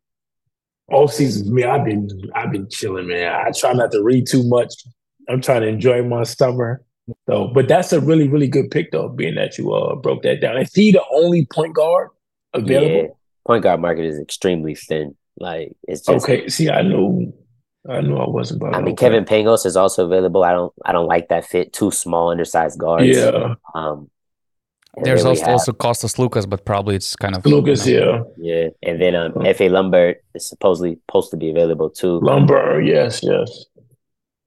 all season. Me, I've been I've been chilling, man. I try not to read too much. I'm trying to enjoy my summer. So, but that's a really really good pick though, being that you uh broke that down. Is he the only point guard available? Yeah. Point guard market is extremely thin. Like it's just okay. See, I knew, I knew I wasn't. I mean, okay. Kevin Pangos is also available. I don't, I don't like that fit. Too small, undersized guards. Yeah. Um, there's also, have, also Kostas Sloukas, but probably it's kind of Lucas, you know, yeah. Yeah, and then um, Efe Lombard is supposedly supposed to be available too. Lombard, yes, yes.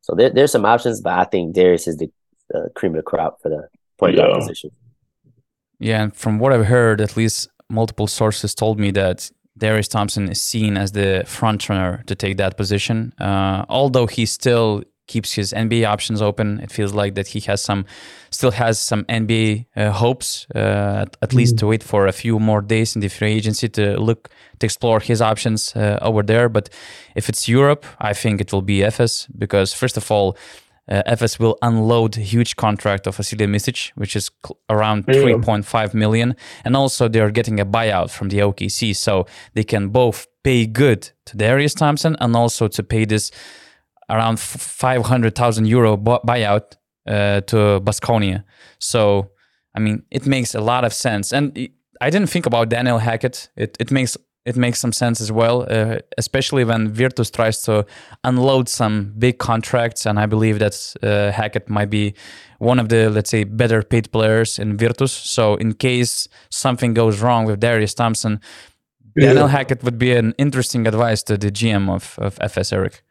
So there, there's some options, but I think Darius is the uh, cream of the crop for the point guard position. Yeah, and from what I've heard, at least multiple sources told me that Darius Thompson is seen as the front runner to take that position. Uh, although he still keeps his NBA options open, it feels like that he has some, still has some NBA uh, hopes. Uh, at, at mm-hmm. least to wait for a few more days in the free agency to look to explore his options uh, over there. But if it's Europe, I think it will be Efes because first of all, uh, Efes will unload a huge contract of Vasilije Micic, which is cl- around yeah. 3.5 million. And also they are getting a buyout from the OKC. So they can both pay good to Darius Thompson and also to pay this around 500,000 euro buyout uh, to Basconia. So, I mean, it makes a lot of sense. And I didn't think about Daniel Hackett. It, it makes it makes some sense as well, uh, especially when Virtus tries to unload some big contracts. And I believe that uh, Hackett might be one of the, let's say, better paid players in Virtus. So, in case something goes wrong with Darius Thompson, yeah. Daniel Hackett would be an interesting advice to the GM of, of Efes, Eric.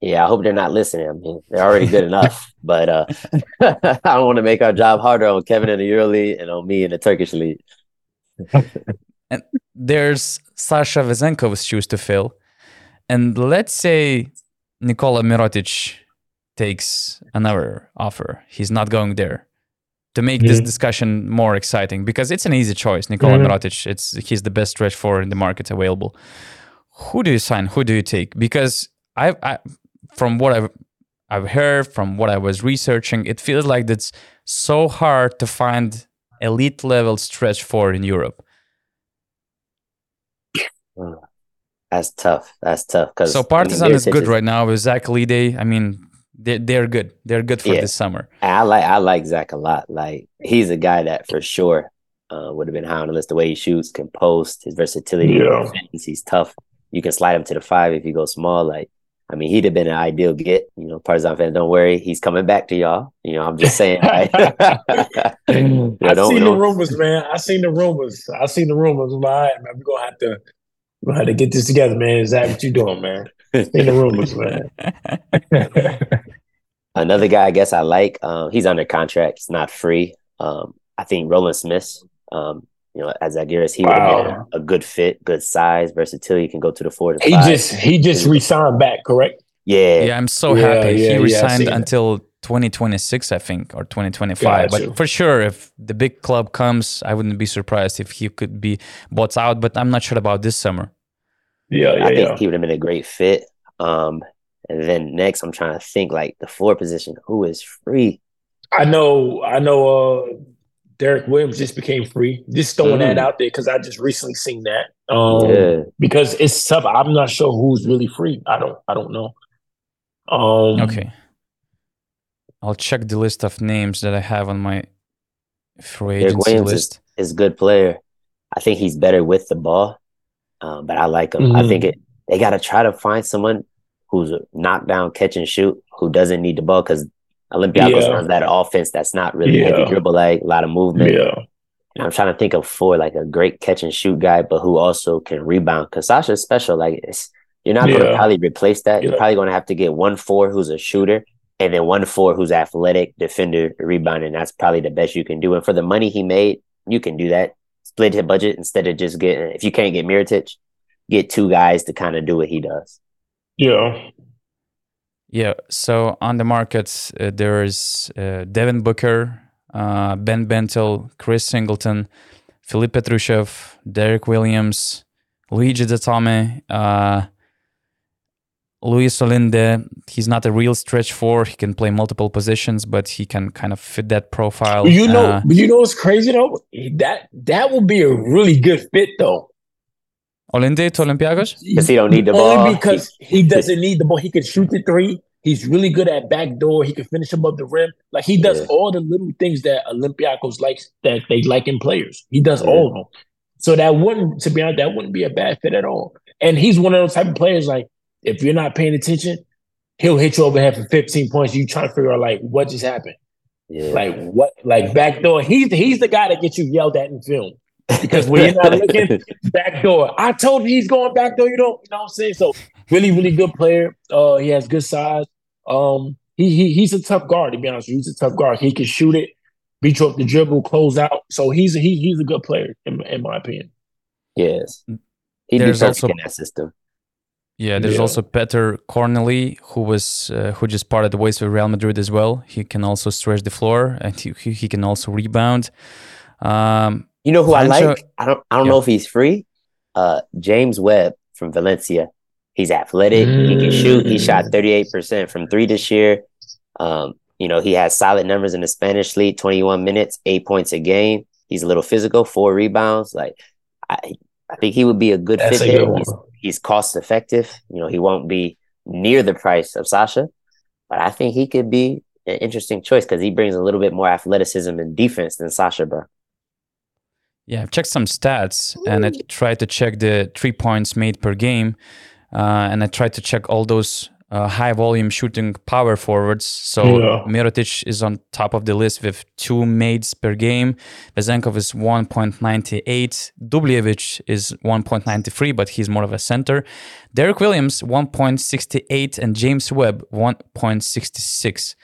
Yeah, I hope they're not listening. I mean, they're already good enough, but uh, I don't want to make our job harder on Kevin in the EuroLeague and on me in the Turkish League. and there's Sasha Vezenkov's shoes to fill. And let's say Nikola Mirotic takes another offer. He's not going there to make mm-hmm. this discussion more exciting because it's an easy choice. Nikola mm-hmm. Mirotic, it's he's the best stretch four in the market available. Who do you sign? Who do you take? Because I, I from what I've I've heard, from what I was researching, it feels like it's so hard to find elite level stretch four in Europe. That's tough. That's tough. Cause so Partizan I mean, is good right now with Zach LeDay. I mean, they're, they're good. They're good for yeah. this summer. I like I like Zach a lot. Like he's a guy that for sure uh, would have been high on the list. The way he shoots, can post, his versatility, yeah. he's tough. You can slide him to the five if you go small. Like I mean, he'd have been an ideal get. You know, Partizan fans, don't worry, he's coming back to y'all. You know, I'm just saying. Right? yeah, I seen the rumors, man. I seen the rumors. I seen the rumors. I'm like, all right, man, we're gonna have to, we're gonna have to get this together, man. Is that what you're doing, man? seen the rumors, man. Another guy, I guess I like. Um, he's under contract. He's not free. Um, I think Roland Smith. Um, you know, as Žalgiris, he wow. would have a good fit, good size, versatility. Can go to the four to he five. just he just resigned back, correct? Yeah, yeah. I'm so yeah, happy yeah, he resigned yeah, until 2026, I think, or 2025. But for sure, if the big club comes, I wouldn't be surprised if he could be bought out. But I'm not sure about this summer. Yeah, yeah, I think he would have been a great fit. Um, and then next, I'm trying to think like the four position. Who is free? I know, I know. Uh, Derek Williams just became free. Just throwing mm. that out there because I just recently seen that. Um, yeah. Because it's tough. I'm not sure who's really free. I don't. I don't know. Um, okay. I'll check the list of names that I have on my free agency Derek Williams list. Is, is good player. I think he's better with the ball, um, but I like him. Mm-hmm. I think it. They got to try to find someone who's a knockdown catch and shoot who doesn't need the ball because Olympiacos yeah. runs that offense that's not really yeah. heavy dribble like a lot of movement. Yeah. And I'm trying to think of four like a great catch and shoot guy, but who also can rebound. Because Sasha's special. Like it's, you're not going to probably replace that. You're probably going to have to get one four who's a shooter, and then one four who's athletic defender rebounding. That's probably the best you can do. And for the money he made, you can do that. Split his budget instead of just getting. If you can't get Mirotic, get two guys to kind of do what he does. Yeah. Yeah. So on the markets, uh, there is uh, Devin Booker, uh, Ben Bentil, Chris Singleton, Filip Petrusev, Derek Williams, Luigi Datome, uh, Louis Olinde. He's not a real stretch four. He can play multiple positions, but he can kind of fit that profile. You know, uh, you know what's crazy though? That that will be a really good fit though. Olinde to Olympiacos? Because he don't need the ball. Only because he doesn't need the ball. He can shoot the three. He's really good at backdoor. He can finish above the rim. Like he does yeah. all the little things that Olympiacos likes that they like in players. He does yeah. all of them. So that wouldn't, to be honest, that wouldn't be a bad fit at all. And he's one of those type of players. Like if you're not paying attention, he'll hit you over head for 15 points. You trying to figure out like what just happened. Yeah. Like what? Like backdoor. He's he's the guy that gets you yelled at in film because when you're not looking back door, I told you he's going back door. You don't, you know what I'm saying? So really, really good player. Uh, he has good size. Um, he, he he's a tough guard. To be honest, he's a tough guard. He can shoot it, beat you up the dribble, close out. So he's he he's a good player in, in my opinion. Yes, he there's also in that system. Yeah, there's yeah. also Petr Cornelie, who was uh, who just parted ways with Real Madrid as well. He can also stretch the floor, and he he can also rebound. Um, you know who I like? I don't I don't yeah. know if he's free. Uh, James Webb from Valencia. He's athletic. Mm. He can shoot. He shot 38% mm. from three this year. Um, you know, he has solid numbers in the Spanish league, 21 minutes, eight points a game. He's a little physical, four rebounds. Like I, I think he would be a good That's fit a there. He's, he's cost effective. You know, he won't be near the price of Sasha, but I think he could be an interesting choice because he brings a little bit more athleticism and defense than Sasha, bro. Yeah, I've checked some stats and I tried to check the three points made per game. Uh, and I tried to check all those uh, high volume shooting power forwards. So yeah. Mirotic is on top of the list with two mates per game. Vezenkov is 1.98. Dubljevic is 1.93, but he's more of a center. Derek Williams 1.68 and James Webb 1.66.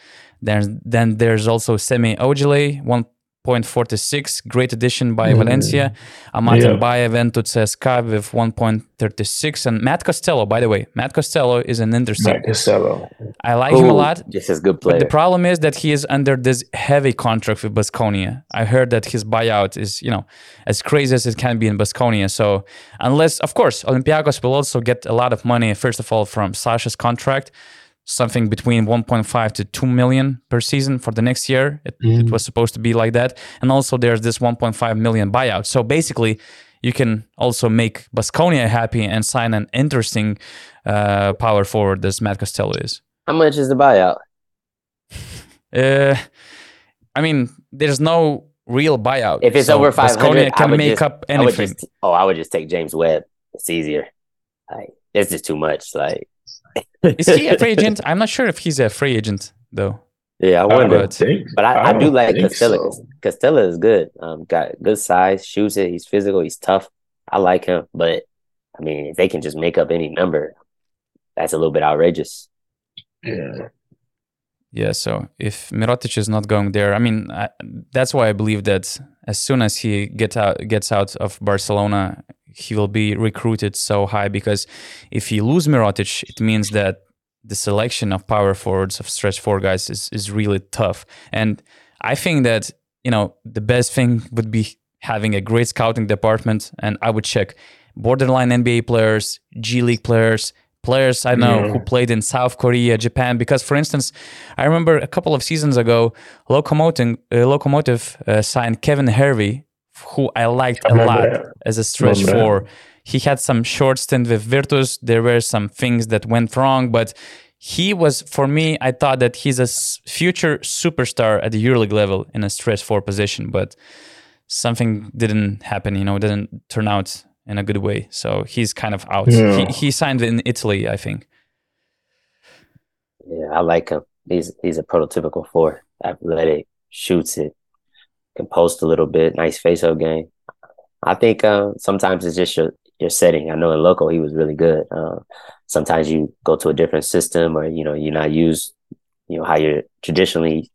Then, then there's also Semi Ojeleye 1. 0.46. Great addition by mm. Valencia. Amat yeah. Baye went to CSKA with 1.36. And Matt Costello, by the way, Matt Costello is an interceptor. Matt Costello. I like Ooh, him a lot. This is good player. But the problem is that he is under this heavy contract with Basconia. I heard that his buyout is, you know, as crazy as it can be in Basconia. So unless, of course, Olympiacos will also get a lot of money, first of all, from Sasha's contract something between 1.5 to 2 million per season for the next year. It, mm. it, was supposed to be like that. And also there's this 1.5 million buyout. So basically, you can also make Baskonia happy and sign an interesting uh, power forward as Matt Costello is. How much is the buyout? Uh, I mean, there's no real buyout. If it's so over 500, Baskonia I can would make just- up I would anything. just, oh, I would just take James Webb. It's easier. Like it's just too much. Like Is he a free agent? I'm not sure if he's a free agent though. Yeah, I I wonder. don't think, But I, I, do don't like think Costello. so. Costello is good. Um, got good size, shoots it. He's physical. He's tough. I like him. But I mean, if they can just make up any number, that's a little bit outrageous. Yeah. Yeah, so if Mirotic is not going there, I mean, I, that's why I believe that as soon as he get out, gets out of Barcelona, he will be recruited so high because if you lose Mirotic, it means that the selection of power forwards of stretch four guys is, is really tough. And I think that, you know, the best thing would be having a great scouting department and I would check borderline NBA players, G League players, players I know Yeah. who played in South Korea, Japan. Because, for instance, I remember a couple of seasons ago, Lokomotiv, uh, Lokomotiv uh, signed Kevin Hervey, who I liked I a remember lot that. as a stretch Remember that. four. He had some short stint with Virtus. There were some things that went wrong, but he was, for me, I thought that he's a future superstar at the EuroLeague level in a stretch four position, but something didn't happen, you know, it didn't turn out in a good way. So he's kind of out. Yeah. He, he signed in Italy, I think. Yeah, I like him. He's he's a prototypical four. Athletic, shoots it, can post a little bit, nice face-up game. I think uh, sometimes it's just your your setting. I know in local he was really good. Uh, sometimes you go to a different system, or you know you're not used, you know how you're traditionally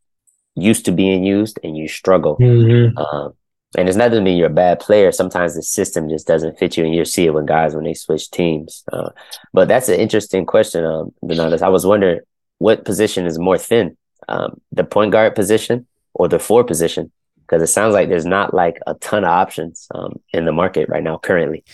used to being used, and you struggle. Mhm. Um, and it's not to mean you're a bad player. Sometimes the system just doesn't fit you, and you see it with guys when they switch teams. Uh, but that's an interesting question, um. I was wondering what position is more thin, um, the point guard position or the four position? Because it sounds like there's not like a ton of options um, in the market right now currently.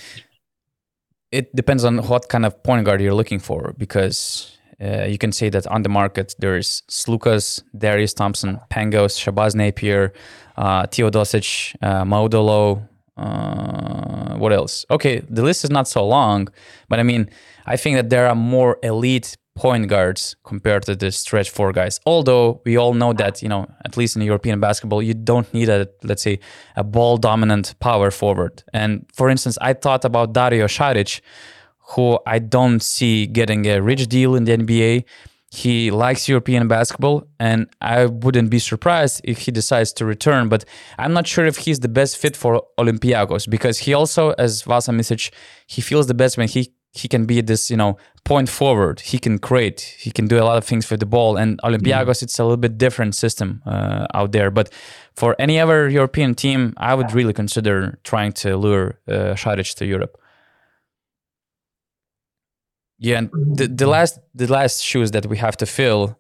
it depends on what kind of point guard you're looking for because uh, you can say that on the market there's Sloukas, Darius Thompson, Pangos, Shabazz Napier, uh, Teodosic, uh, Maodo Lo. Uh, what else? Okay, the list is not so long, but I mean, I think that there are more elite point guards compared to the stretch four guys. Although we all know that, you know, at least in European basketball, you don't need a, let's say, a ball dominant power forward. And for instance, I thought about Dario Šarić, who I don't see getting a rich deal in the NBA. He likes European basketball, and I wouldn't be surprised if he decides to return. But I'm not sure if he's the best fit for Olympiacos because he also, as Vasa Micic, he feels the best when he he can be this, you know, point forward. He can create. He can do a lot of things with the ball. And Olympiacos, it's a little bit different system uh, out there. But for any other European team, I would really consider trying to lure uh, Šarić to Europe. Yeah, and the, the last the last shoes that we have to fill,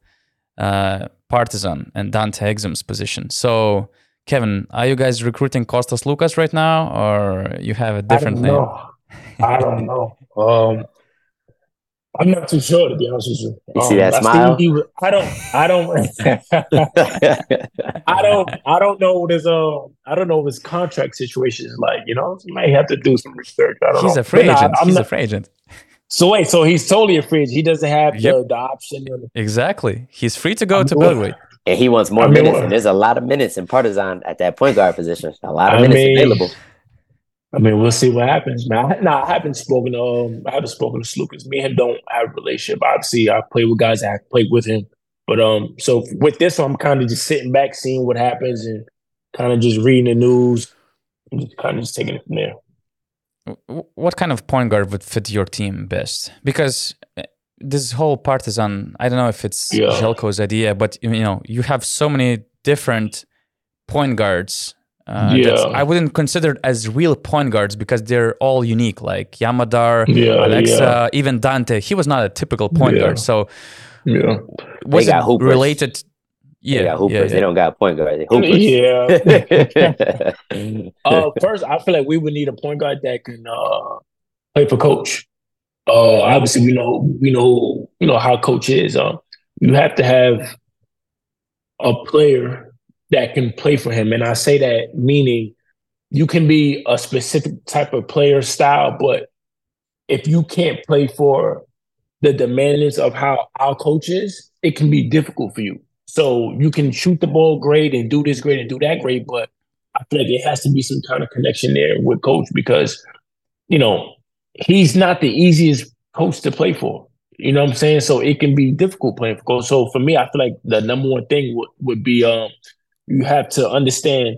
uh, Partizan and Dante Exum's position. So, Kevin, are you guys recruiting Kostas Sloukas right now, or you have a different name? know. I don't know. Um, I'm not too sure to be honest with you. You see Um, that I smile? was- I don't. I don't. I don't. I don't know what his um. I don't know what his contract situation is like. You know, you might have to do some research. I don't He's know. a free But agent. I'm He's not- a free agent. So wait, so he's totally a free agent. He doesn't have the, Yep. the option. of- Exactly. He's free to go I'm to Belgrade. and he wants more I mean, minutes, and there's a lot of minutes in Partizan at that point guard position. A lot of I minutes mean, available. I mean, we'll see what happens. Now, I, nah, I haven't spoken. to Um, I haven't spoken to Lucas. Me and him don't have a relationship. Obviously, I play with guys that have played with him. But um, so with this, I'm kind of just sitting back, seeing what happens, and kind of just reading the news, and just kind of just taking it from there. What kind of point guard would fit your team best? Because uh, this whole Partizan, I don't know if it's Yeah. Željko's idea, but you know, you have so many different point guards. Uh, that Yeah. I wouldn't consider as real point guards because they're all unique, like Yam Madar, Yeah, Aleksa, yeah. even Dante. He was not a typical point Yeah. guard. So Yeah, was got it hoopers. related? Yeah, they got hoopers. yeah, They don't got point guard. They hoopers. yeah. uh, first, I feel like we would need a point guard that can uh, play for coach. Uh, obviously, we know we know you know how coach is. Uh, you have to have a player that can play for him, and I say that meaning you can be a specific type of player style, but if you can't play for the demands of how our coach is, it can be difficult for you. So you can shoot the ball great and do this great and do that great, but I feel like there has to be some kind of connection there with coach because, you know, he's not the easiest coach to play for. You know what I'm saying? So it can be difficult playing for coach. So for me, I feel like the number one thing would, would be um you have to understand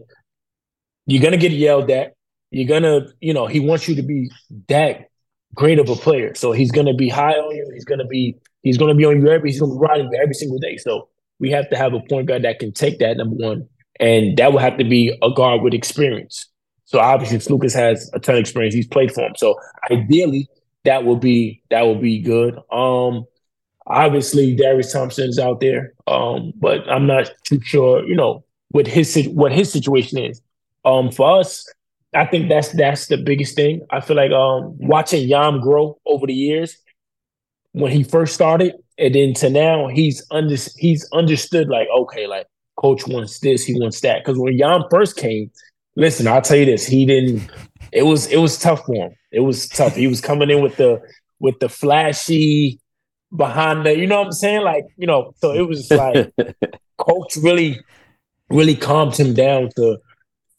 you're gonna get yelled at. You're gonna, you know, he wants you to be that great of a player. So he's gonna be high on you. He's gonna be he's gonna be on you every he's gonna be riding you every single day. So we have to have a point guard that can take that number one, and that will have to be a guard with experience. So obviously, Lucas has a ton of experience. He's played for him. So ideally, that will be that will be good. Um, obviously, Darius Thompson's out there, um, but I'm not too sure. You know what his what his situation is. Um, for us, I think that's that's the biggest thing. I feel like um, watching Yam grow over the years. When he first started, and then to now, he's under he's understood like okay, like coach wants this, he wants that. Because when Yam first came, listen, I'll tell you this, he didn't. It was it was tough for him. It was tough. He was coming in with the with the flashy behind the, you know what I'm saying? Like, you know, so it was like coach really, really calmed him down to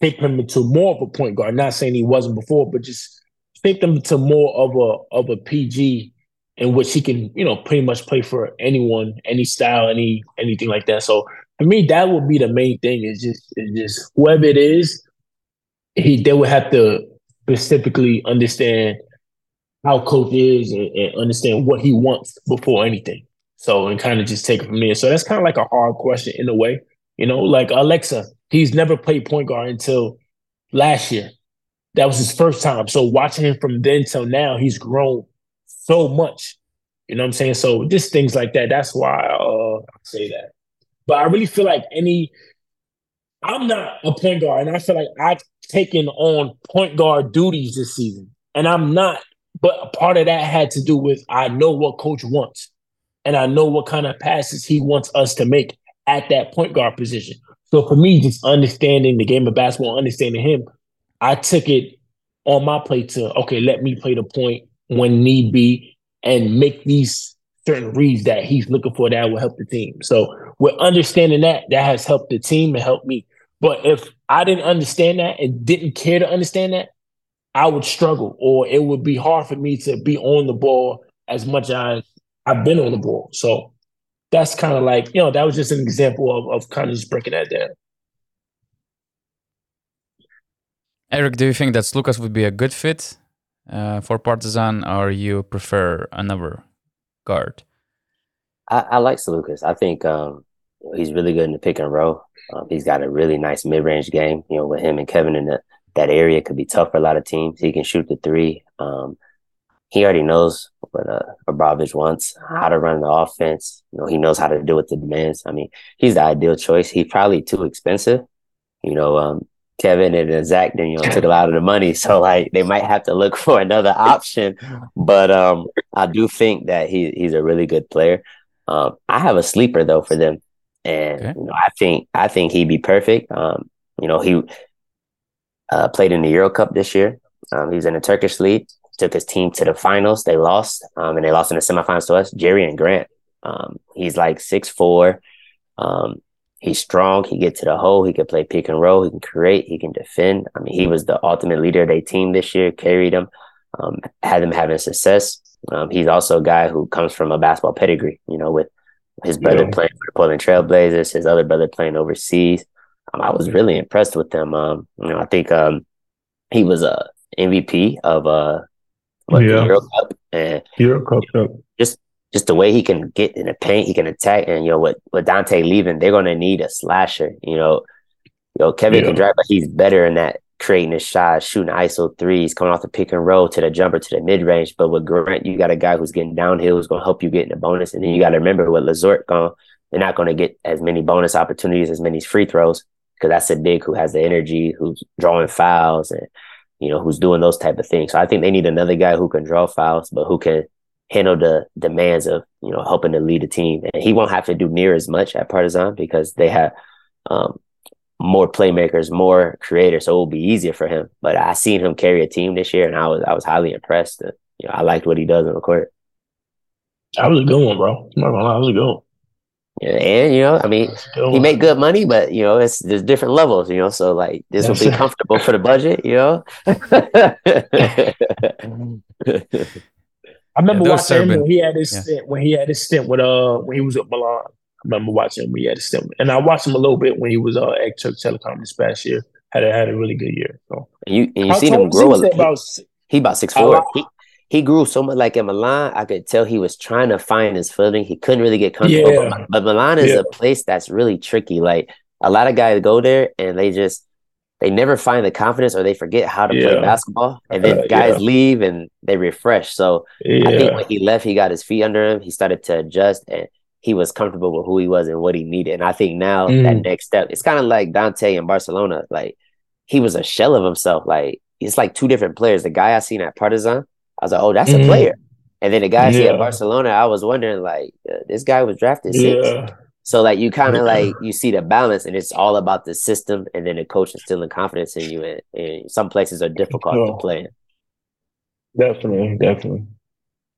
take him into more of a point guard. Not saying he wasn't before, but just take him to more of a of a PG in which he can, you know, pretty much play for anyone, any style, any anything like that. So for me, that would be the main thing. Is just is just whoever it is, he they would have to specifically understand how coach is and, and understand what he wants before anything. So and kind of just take it from there. So that's kind of like a hard question in a way. You know, like Aleksa, he's never played point guard until last year. That was his first time. So watching him from then till now, he's grown so much. You know what I'm saying? So just things like that. That's why uh, I say that. But I really feel like any, I'm not a point guard, and I feel like I've taken on point guard duties this season, and I'm not. But a part of that had to do with I know what coach wants, and I know what kind of passes he wants us to make at that point guard position. So for me, just understanding the game of basketball, understanding him, I took it on my plate to okay, let me play the point when need be and make these certain reads that he's looking for that will help the team. So with understanding that, that has helped the team and helped me. But if I didn't understand that and didn't care to understand that, I would struggle or it would be hard for me to be on the ball as much as I've been on the ball. So that's kind of like, you know, that was just an example of, of kind of just breaking that down. Eric, do you think that Lucas would be a good fit uh, for Partizan, or you prefer another guard? I, I like Lucas. I think um, he's really good in the pick and roll. Um, he's got a really nice mid range game. You know, with him and Kevin in the, that area could be tough for a lot of teams. He can shoot the three. Um, he already knows what uh, Abramovich wants, how to run the offense. You know, he knows how to do with the demands. I mean, he's the ideal choice. He's probably too expensive. You know, um, Kevin and Zach, then you know, took a lot of the money, so like they might have to look for another option. But um, I do think that he he's a really good player. Um, I have a sleeper though for them, and okay. you know, I think I think he'd be perfect. Um, you know, he uh, played in the Euro Cup this year. Um, he was in the Turkish league took his team to the finals. They lost, um, and they lost in the semifinals to us. Jerian Grant. Um, he's like six four. Um, he's strong. He get to the hole. He can play pick and roll. He can create. He can defend. I mean, he was the ultimate leader of their team this year. Carried them, um, had them having success. Um, he's also a guy who comes from a basketball pedigree. You know, with his brother yeah. playing for the Portland Trailblazers, his other brother playing overseas. Um, I was really impressed with them. Um, you know, I think um, he was a MVP of uh, what, yeah. Euro Cup and Euro Cup, yep. just just the way he can get in the paint, he can attack, and you know, with with Dante leaving, they're gonna need a slasher. You know, you know, Kevin yeah. can drive, but he's better in that creating his shot, shooting ISO threes, coming off the pick and roll to the jumper to the mid range. But with Grant, you got a guy who's getting downhill, who's gonna help you get in the bonus, and then you got to remember with Lessort gone, they're not gonna get as many bonus opportunities, as many free throws, because that's a big who has the energy, who's drawing fouls and you know, who's doing those type of things. So I think they need another guy who can draw fouls, but who can handle the demands of, you know, helping to lead a team. And he won't have to do near as much at Partizan because they have um, more playmakers, more creators, so it will be easier for him. But I seen him carry a team this year, and I was I was highly impressed. And, you know, I liked what he does on the court. That was a good one, bro. I'm not gonna lie, that was a good one. Yeah, and you know, I mean, he make good money, but you know, it's there's different levels, you know. So like, this will be comfortable for the budget, you know. I remember yeah, watching him when he had his yeah. stint when he had his stint with uh when he was at Milan. I remember watching him when he had his stint, and I watched him a little bit when he was uh, at Türk Telekom this past year. Had a, had a really good year. So and you and you seen him grow. He, about, he about six four. He, he grew so much like in Milan. I could tell he was trying to find his footing. He couldn't really get comfortable. Yeah. But, but Milan is yeah. a place that's really tricky. Like a lot of guys go there and they just they never find the confidence or they forget how to yeah. play basketball. And then uh, guys leave and they refresh. So I think when he left, he got his feet under him. He started to adjust and he was comfortable with who he was and what he needed. And I think now mm. that next step, it's kind of like Dante in Barcelona. Like he was a shell of himself. Like it's like two different players. The guy I seen at Partizan I was like, oh, that's mm-hmm. a player. And then the guy yeah. at Barcelona, I was wondering, like, uh, this guy was drafted six. Yeah. So like you kind of like you see the balance, and it's all about the system, and then the coach instilling confidence in you. And, and some places are difficult oh. to play. in. Definitely, definitely.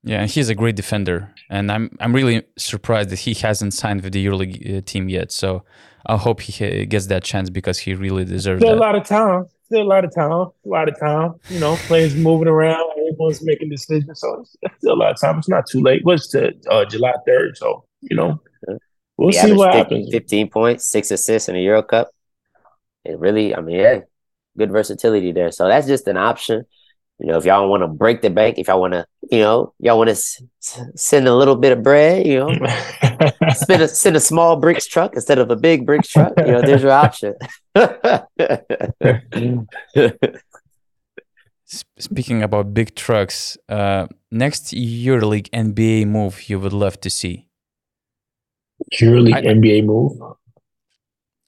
Yeah, and he's a great defender, and I'm I'm really surprised that he hasn't signed with the EuroLeague uh, team yet. So I hope he gets that chance because he really deserves. Still a lot of time. Still a lot of time. A lot of time. You know, players moving around. Everyone's making decisions, so it's still a lot of time. It's not too late. What's the uh, July third? So you know, we'll see what 50, happens. Fifteen points, six assists in the Euro Cup. It really, I mean, yeah, good versatility there. So that's just an option you know, if y'all want to break the bank, if y'all want to, you know, y'all want to s- send a little bit of bread, you know, send a send a small bricks truck instead of a big bricks truck. You know, there's your option. Speaking about big trucks, uh, next EuroLeague NBA move you would love to see. EuroLeague I, NBA move.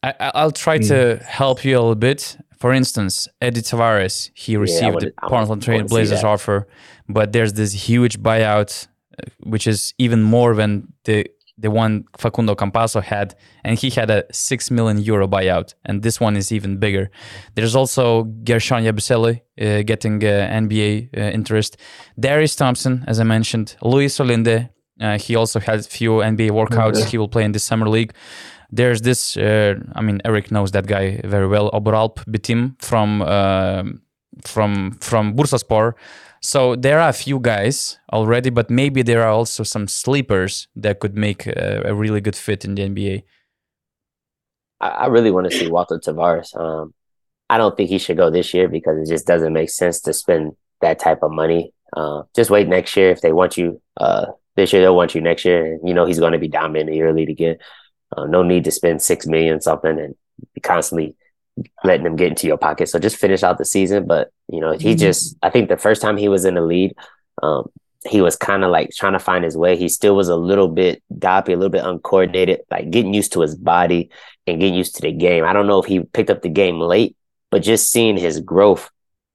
I, will try mm. to hmm. help you a little bit. For instance, Edy Tavares, he received yeah, the Portland Trail Blazers offer, but there's this huge buyout, uh, which is even more than the the one Facundo Campazzo had, and he had a six million euro buyout, and this one is even bigger. There's also Guerschon Yabusele uh, getting uh, NBA uh, interest. Darius Thompson, as I mentioned, Louis Olinde. Uh, he also had a few NBA workouts. Okay. He will play in the summer league there's this uh, i mean eric knows that guy very well Onuralp Bitim from uh, from from bursaspor so there are a few guys already but maybe there are also some sleepers that could make a, a really good fit in the nba i, I really want to see walter tavares um, i don't think he should go this year because it just doesn't make sense to spend that type of money. Uh, just wait next year if they want you uh, this year they'll want you next year and you know he's going to be dominant in the year again uh, no need to spend six million something and constantly letting them get into your pocket. So just finish out the season. But you know, he mm-hmm. just I think the first time he was in the lead, um, he was kind of like trying to find his way. He still was a little bit doppy, a little bit uncoordinated, like getting used to his body and getting used to the game. I don't know if he picked up the game late, but just seeing his growth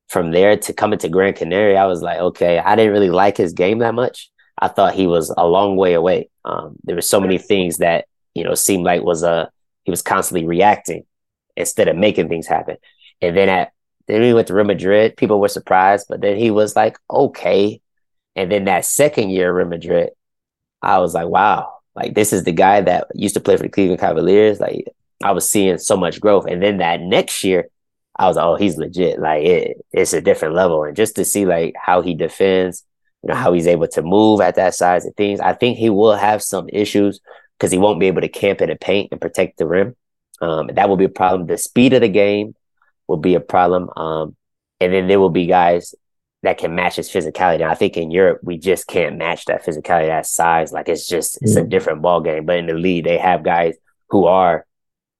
from there to coming to Grand Canary, I was like, okay, I didn't really like his game that much. I thought he was a long way away. Um, there were so many things that you know, seemed like was a uh, he was constantly reacting instead of making things happen. And then at then he went to Real Madrid, people were surprised, but then he was like, okay. And then that second year Real Madrid, I was like, wow, like this is the guy that used to play for the Cleveland Cavaliers. Like I was seeing so much growth. And then that next year, I was like, oh, he's legit. Like it, it's a different level. And just to see like how he defends, you know, how he's able to move at that size and things, I think he will have some issues because he won't be able to camp in the paint and protect the rim. Um, that will be a problem. The speed of the game will be a problem. Um, and then there will be guys that can match his physicality. Now, I think in Europe, we just can't match that physicality, that size. Like it's just, it's a mm-hmm. different ball game. But in the league, they have guys who are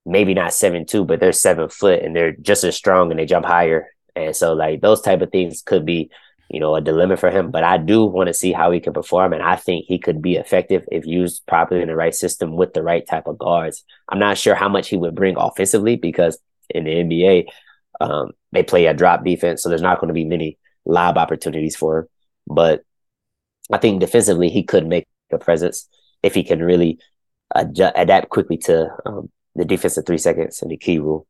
maybe not seven two, but they're seven foot and they're just as strong and they jump higher. And so like those type of things could be you know, a dilemma for him. But I do want to see how he can perform, and I think he could be effective if used properly in the right system with the right type of guards. I'm not sure how much he would bring offensively because in the NBA, um, they play a drop defense, so there's not going to be many lob opportunities for him. But I think defensively, he could make a presence if he can really adjust, adapt quickly to um, the defensive three seconds and the key rule.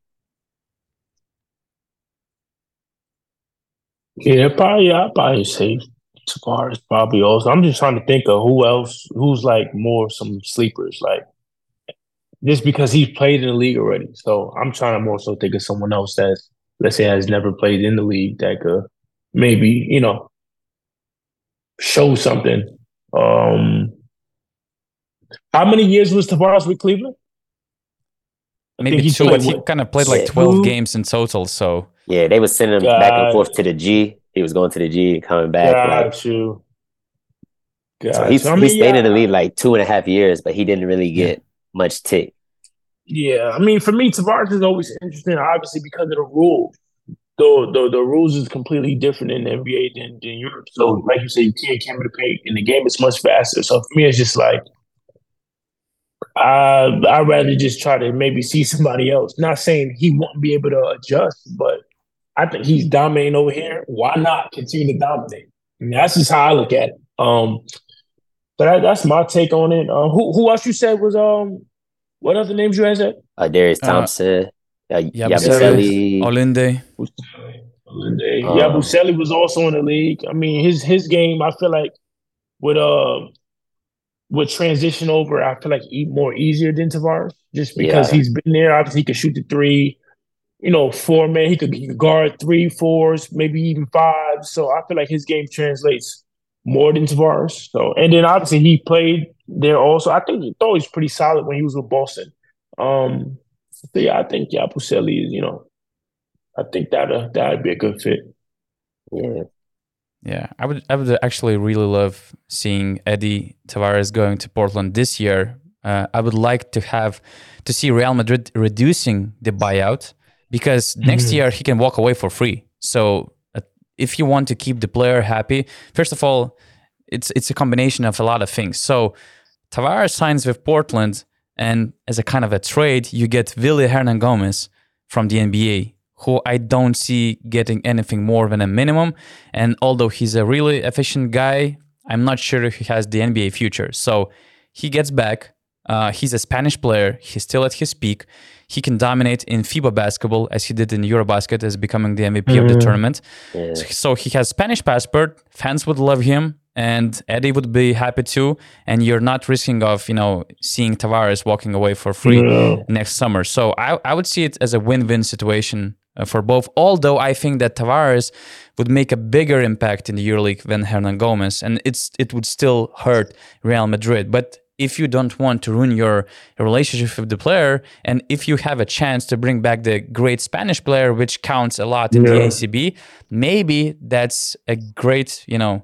Yeah, probably. I probably say Tavares probably also. I'm just trying to think of who else, who's like more some sleepers, like just because he's played in the league already. So I'm trying to also think of someone else that's let's say has never played in the league that could maybe you know show something. Um How many years was Tavares with Cleveland? I Maybe think he two, but he kind of played like Two? 12 games in total. So Yeah, they were sending him back and forth to the G. He was going to the G and coming back. Like, Got you. Got so he, you. I he mean, stayed in the league like two and a half years, but he didn't really Yeah. get much tick. Yeah, I mean, for me, Tavares is always interesting, obviously because of the rules. The, the the rules is completely different in the NBA than, than Europe. So, like you said, you can't camera the paint, and the game is much faster. So for me, it's just like I I'd rather just try to maybe see somebody else. Not saying he won't be able to adjust, but I think he's dominating over here. Why not continue to dominate? And that's just how I look at it. Um, but that, that's my take on it. Uh, who who else you said was um what other names you had said? Uh, Darius Uh, Thompson, uh, Yabusele, Yabusele. Olinde. Yeah, Um, Buscelli was also in the league. I mean, his his game, I feel like with uh would transition over. I feel like more easier than Tavares, just because Yeah. he's been there. Obviously, he could shoot the three. You know, four man. He could, he could guard three, fours, maybe even five. So I feel like his game translates more than Tavares. So, and then obviously he played there also. I think he thought he was pretty solid when he was with Boston. Um, so yeah, I think yeah, Buscelli is. You know, I think that uh, that'd be a good fit. Yeah, Yeah, I would I would actually really love seeing Edy Tavares going to Portland this year. Uh, I would like to have to see Real Madrid reducing the buyout because next year he can walk away for free. So uh, if you want to keep the player happy, first of all, it's it's a combination of a lot of things. So Tavares signs with Portland, and as a kind of a trade, you get Willy Hernangómez from the NBA, who I don't see getting anything more than a minimum. And although he's a really efficient guy, I'm not sure if he has the NBA future. So he gets back. Uh, he's a Spanish player. He's still at his peak. He can dominate in FIBA basketball as he did in Eurobasket as becoming the MVP of the Mhm. tournament. yeah. So he has Spanish passport. Fans would love him, and Edy would be happy too. And you're not risking of you know seeing Tavares walking away for free Yeah. next summer. So I, I would see it as a win-win situation uh, for both. Although I think that Tavares would make a bigger impact in the EuroLeague than Hernangómez, and it's it would still hurt Real Madrid. But if you don't want to ruin your relationship with the player, and if you have a chance to bring back the great Spanish player, which counts a lot in the ACB, maybe that's a great you know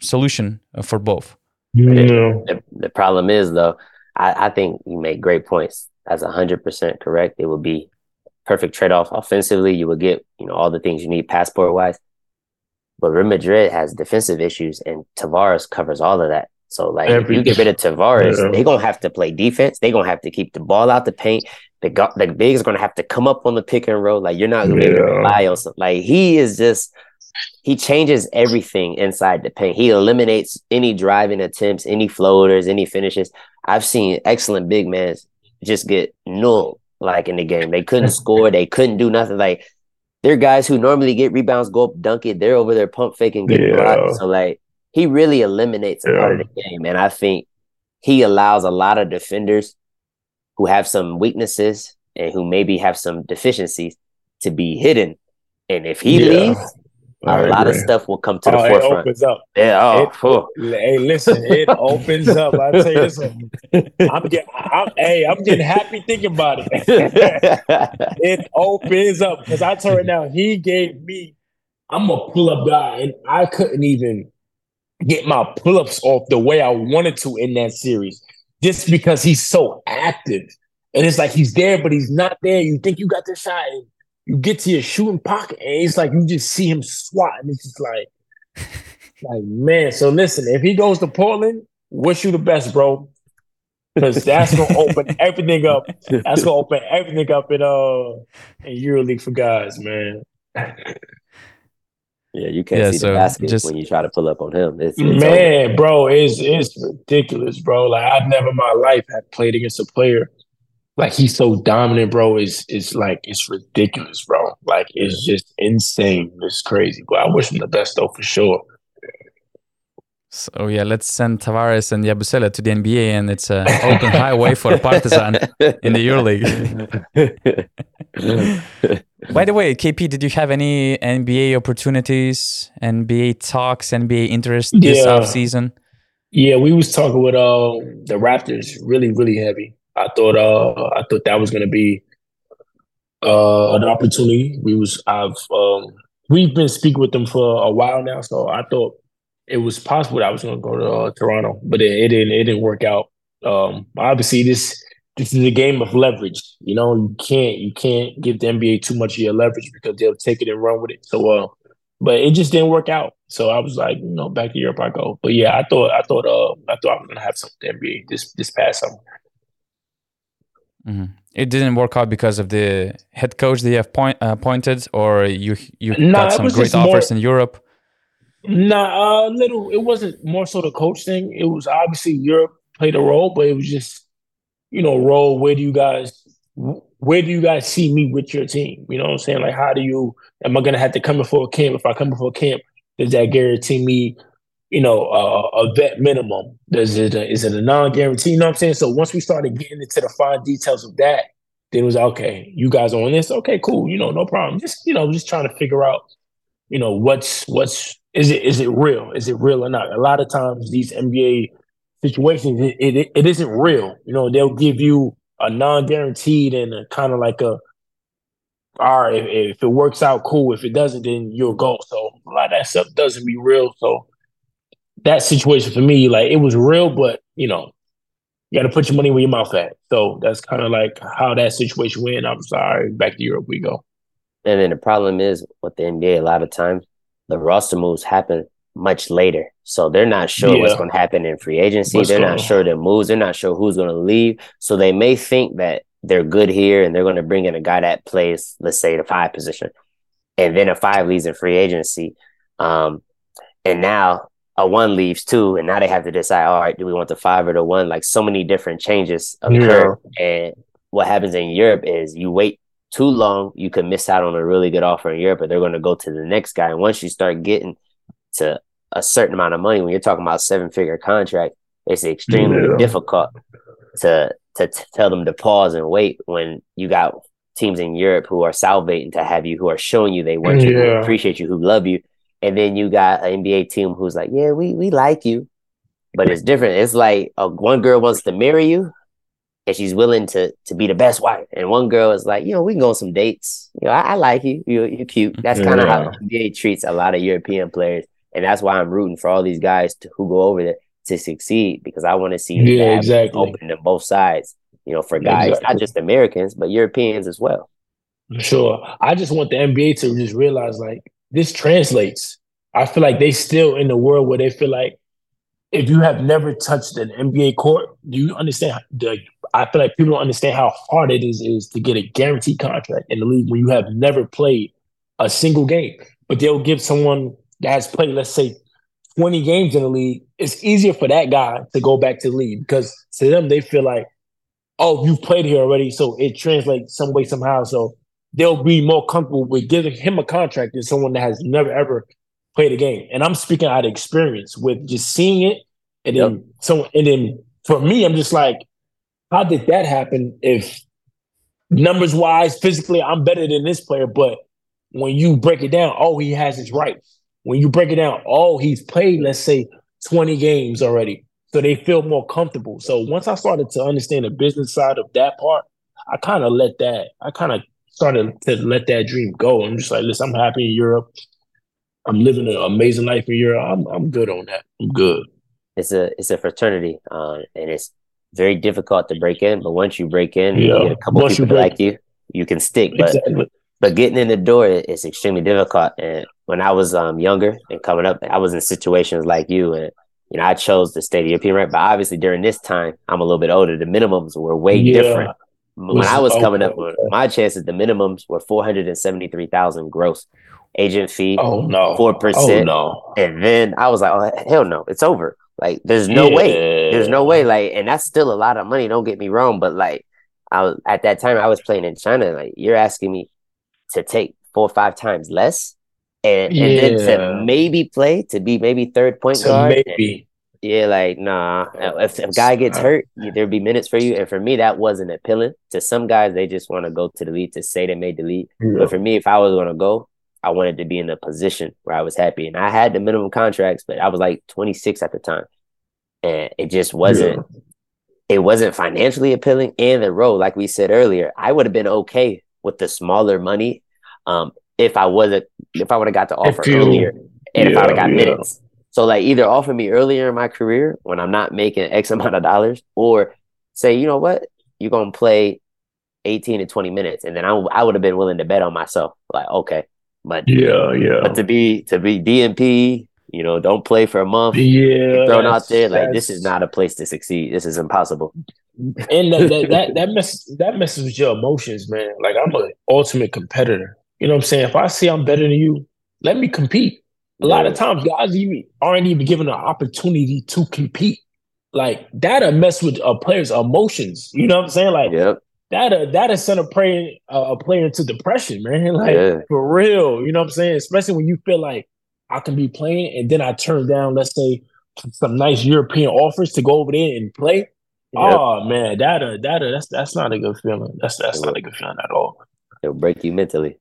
solution uh, for both. Yeah. The, the problem is though, I, I think you make great points. That's hundred percent correct. It would be perfect trade off offensively. You would get you know all the things you need passport wise. But Real Madrid has defensive issues, and Tavares covers all of that. So like, if you get rid of Tavares, Yeah. they're gonna have to play defense. They're gonna have to keep the ball out the paint. The go- the bigs are gonna have to come up on the pick and roll. Like you're not gonna be able to Yeah. rely on some. Like he is just he changes everything inside the paint. He eliminates any driving attempts, any floaters, any finishes. I've seen excellent big men just get null like in the game. They couldn't score, they couldn't do nothing. Like they're guys who normally get rebounds, go up, dunk it. They're over there pump faking, get Yeah. blocked. So like he really eliminates a part of the game. And I think he allows a lot of defenders who have some weaknesses and who maybe have some deficiencies to be hidden. And if he Yeah. leaves, a I lot of stuff will come to the Oh, it opens up. Yeah. Oh, It- Hey, listen, it opens up. I tell you this, one. I'm getting, I'm, hey, I'm getting happy thinking about it. it opens up because I told her now he gave me. I'm a pull up guy, and I couldn't even get my pull ups off the way I wanted to in that series, just because he's so active. And it's like he's there, but he's not there. You think you got the shot, and you get to your shooting pocket, and it's like you just see him swat, and it's just like, like man. So listen, if he goes to Portland, wish you the best, bro. Because that's gonna open everything up. That's gonna open everything up in uh in EuroLeague for guys, man. Yeah, you can't Yeah, see so the basket just- when you try to pull up on him. It's, it's over. Man, bro, it's it's ridiculous, bro. Like I've never in my life had played against a player like he's so dominant, bro. It's it's like it's ridiculous, bro. Like it's just insane. It's crazy. But I wish him the best though for sure. So yeah, let's send Tavares and Yabusele to the NBA, and it's an open highway for Partizan in the EuroLeague. By the way, KP, did you have any NBA opportunities, NBA talks, NBA interest this Yeah. off season? Yeah, we was talking with uh, the Raptors really, really heavy. I thought uh I thought that was gonna be uh an opportunity. We was I've um we've been speaking with them for a while now, so I thought it was possible that I was gonna go to uh, Toronto, but it, it didn't it didn't work out. Um obviously this this is a game of leverage. You know, you can't you can't give the NBA too much of your leverage because they'll take it and run with it. So uh but it just didn't work out. So I was like, you know, back to Europe I go. But yeah, I thought I thought uh I thought I was gonna have some NBA this this past summer. Mhm. It didn't work out because of the head coach they have point, uh, appointed, or you you Nah, got some great just more- offers in Europe. Nah, uh, little. It wasn't more so the coach thing. It was obviously Europe played a role, but it was just, you know, role. Where do you guys, where do you guys see me with your team? You know what I'm saying? Like, how do you? Am I gonna have to come before a camp? If I come before camp, does that guarantee me, you know, uh, a vet minimum? Does it? A, is it a non-guarantee? You know what I'm saying? So once we started getting into the fine details of that, then it was okay. You guys on this? Okay, cool. You know, no problem. Just you know, just trying to figure out you know what's what's is it is it real is it real or not a lot of times these nba situations it, it, it isn't real you know they'll give you a non-guaranteed and a kind of like a all right if, if it works out cool if it doesn't then you'll go so a lot of that stuff doesn't be real so that situation for me like it was real but you know you got to put your money where your mouth at so that's kind of like how that situation went i'm sorry back to europe we go And then the problem is with the NBA, a lot of times the roster moves happen much later. So they're not sure what's going to happen in free agency. What's they're going not sure their moves. They're not sure who's going to leave. So they may think that they're good here and they're going to bring in a guy that plays, let's say, the five position. And then a five leaves in free agency. Um, and now a one leaves too. And now they have to decide, all right, do we want the five or the one? Like so many different changes occur. And what happens in Europe is you wait too long, you could miss out on a really good offer in Europe, but they're going to go to the next guy. And once you start getting to a certain amount of money, when you're talking about seven figure contract, it's extremely Yeah. difficult to to t- tell them to pause and wait when you got teams in Europe who are salivating to have you, who are showing you they want you, who appreciate you, who love you, and then you got an NBA team who's like, yeah, we we like you, but it's different. It's like uh, one girl wants to marry you, and she's willing to to be the best wife, and one girl is like, you know, we can go on some dates. You know, I, I like you. You you cute. That's kind of Yeah. how NBA treats a lot of European players, and that's why I'm rooting for all these guys to, who go over there to succeed because I want to see Yeah, exactly. open to both sides. You know, for guys, not just Americans, but Europeans as well. Sure. I just want the NBA to just realize like this translates. I feel like they still in the world where they feel like if you have never touched an NBA court, do you understand I feel like people don't understand how hard it is is to get a guaranteed contract in the league when you have never played a single game. But they'll give someone that has played, let's say, 20 games in the league. It's easier for that guy to go back to the league because to them they feel like, oh, you've played here already, so it translates some way somehow. So they'll be more comfortable with giving him a contract than someone that has never ever played a game. And I'm speaking out of experience with just seeing it, and then so and then for me, I'm just like, how did that happen? If numbers wise, physically, I'm better than this player, but when you break it down, oh, he has his rights. When you break it down, oh, he's played, let's say, 20 games already. So they feel more comfortable. So once I started to understand the business side of that part, I kind of let that, I kind of started to let that dream go. I'm just like, listen, I'm happy in Europe. I'm living an amazing life in Europe. I'm I'm good on that. I'm good. It's a it's a fraternity, uh, and it's very difficult to break in. But once you break in, Yeah. you get a couple Once people break- like you, you can stick. But exactly. but getting in the door is extremely difficult. And when I was um younger and coming up, I was in situations like you, and you know I chose to stay the European right. But obviously during this time, I'm a little bit older. The minimums were way Yeah. different. When I was oh, coming up, okay. my chances, the minimums were four hundred and seventy three thousand gross, agent fee, Oh no. 4%. Oh no. and then I was like, oh hell no, it's over. Like there's no way. There's no way, like, and that's still a lot of money. Don't get me wrong, but like, I was at that time I was playing in China. Like you're asking me to take four or five times less, and, and then to maybe play to be maybe third point So guard. maybe. Yeah, like nah. If, if a guy gets hurt, there'd be minutes for you. And for me, that wasn't appealing. To some guys, they just want to go to the league to say they made the league. Yeah. But for me, if I was going to go, I wanted to be in a position where I was happy. And I had the minimum contracts, but I was like 26 at the time. And it just wasn't it wasn't financially appealing and the role, like we said earlier, I would have been okay with the smaller money um if I wasn't if I would have got the offer you- earlier and if I would have yeah, got yeah. minutes. So like either offer me earlier in my career when I'm not making X amount of dollars, or say, you know what, you're gonna play 18 to 20 minutes, and then I, I would have been willing to bet on myself. Like, okay, but Yeah, yeah. but to be to be DMP, you know, don't play for a month, yeah. thrown out there. Like this is not a place to succeed. This is impossible. and that that that, that mess that messes with your emotions, man. Like I'm an ultimate competitor. You know what I'm saying? If I see I'm better than you, let me compete. A lot of times, guys even aren't even given an opportunity to compete. Like that'll mess with a player's emotions. You know what I'm saying? Like Yep. that'll that'll send a player uh, a player into depression, man. Like Yeah. for real. You know what I'm saying? Especially when you feel like I can be playing and then I turn down, let's say, some nice European offers to go over there and play. Yep. Oh man, that uh, that uh, that's that's not a good feeling. That's that's not a good feeling at all. It'll break you mentally.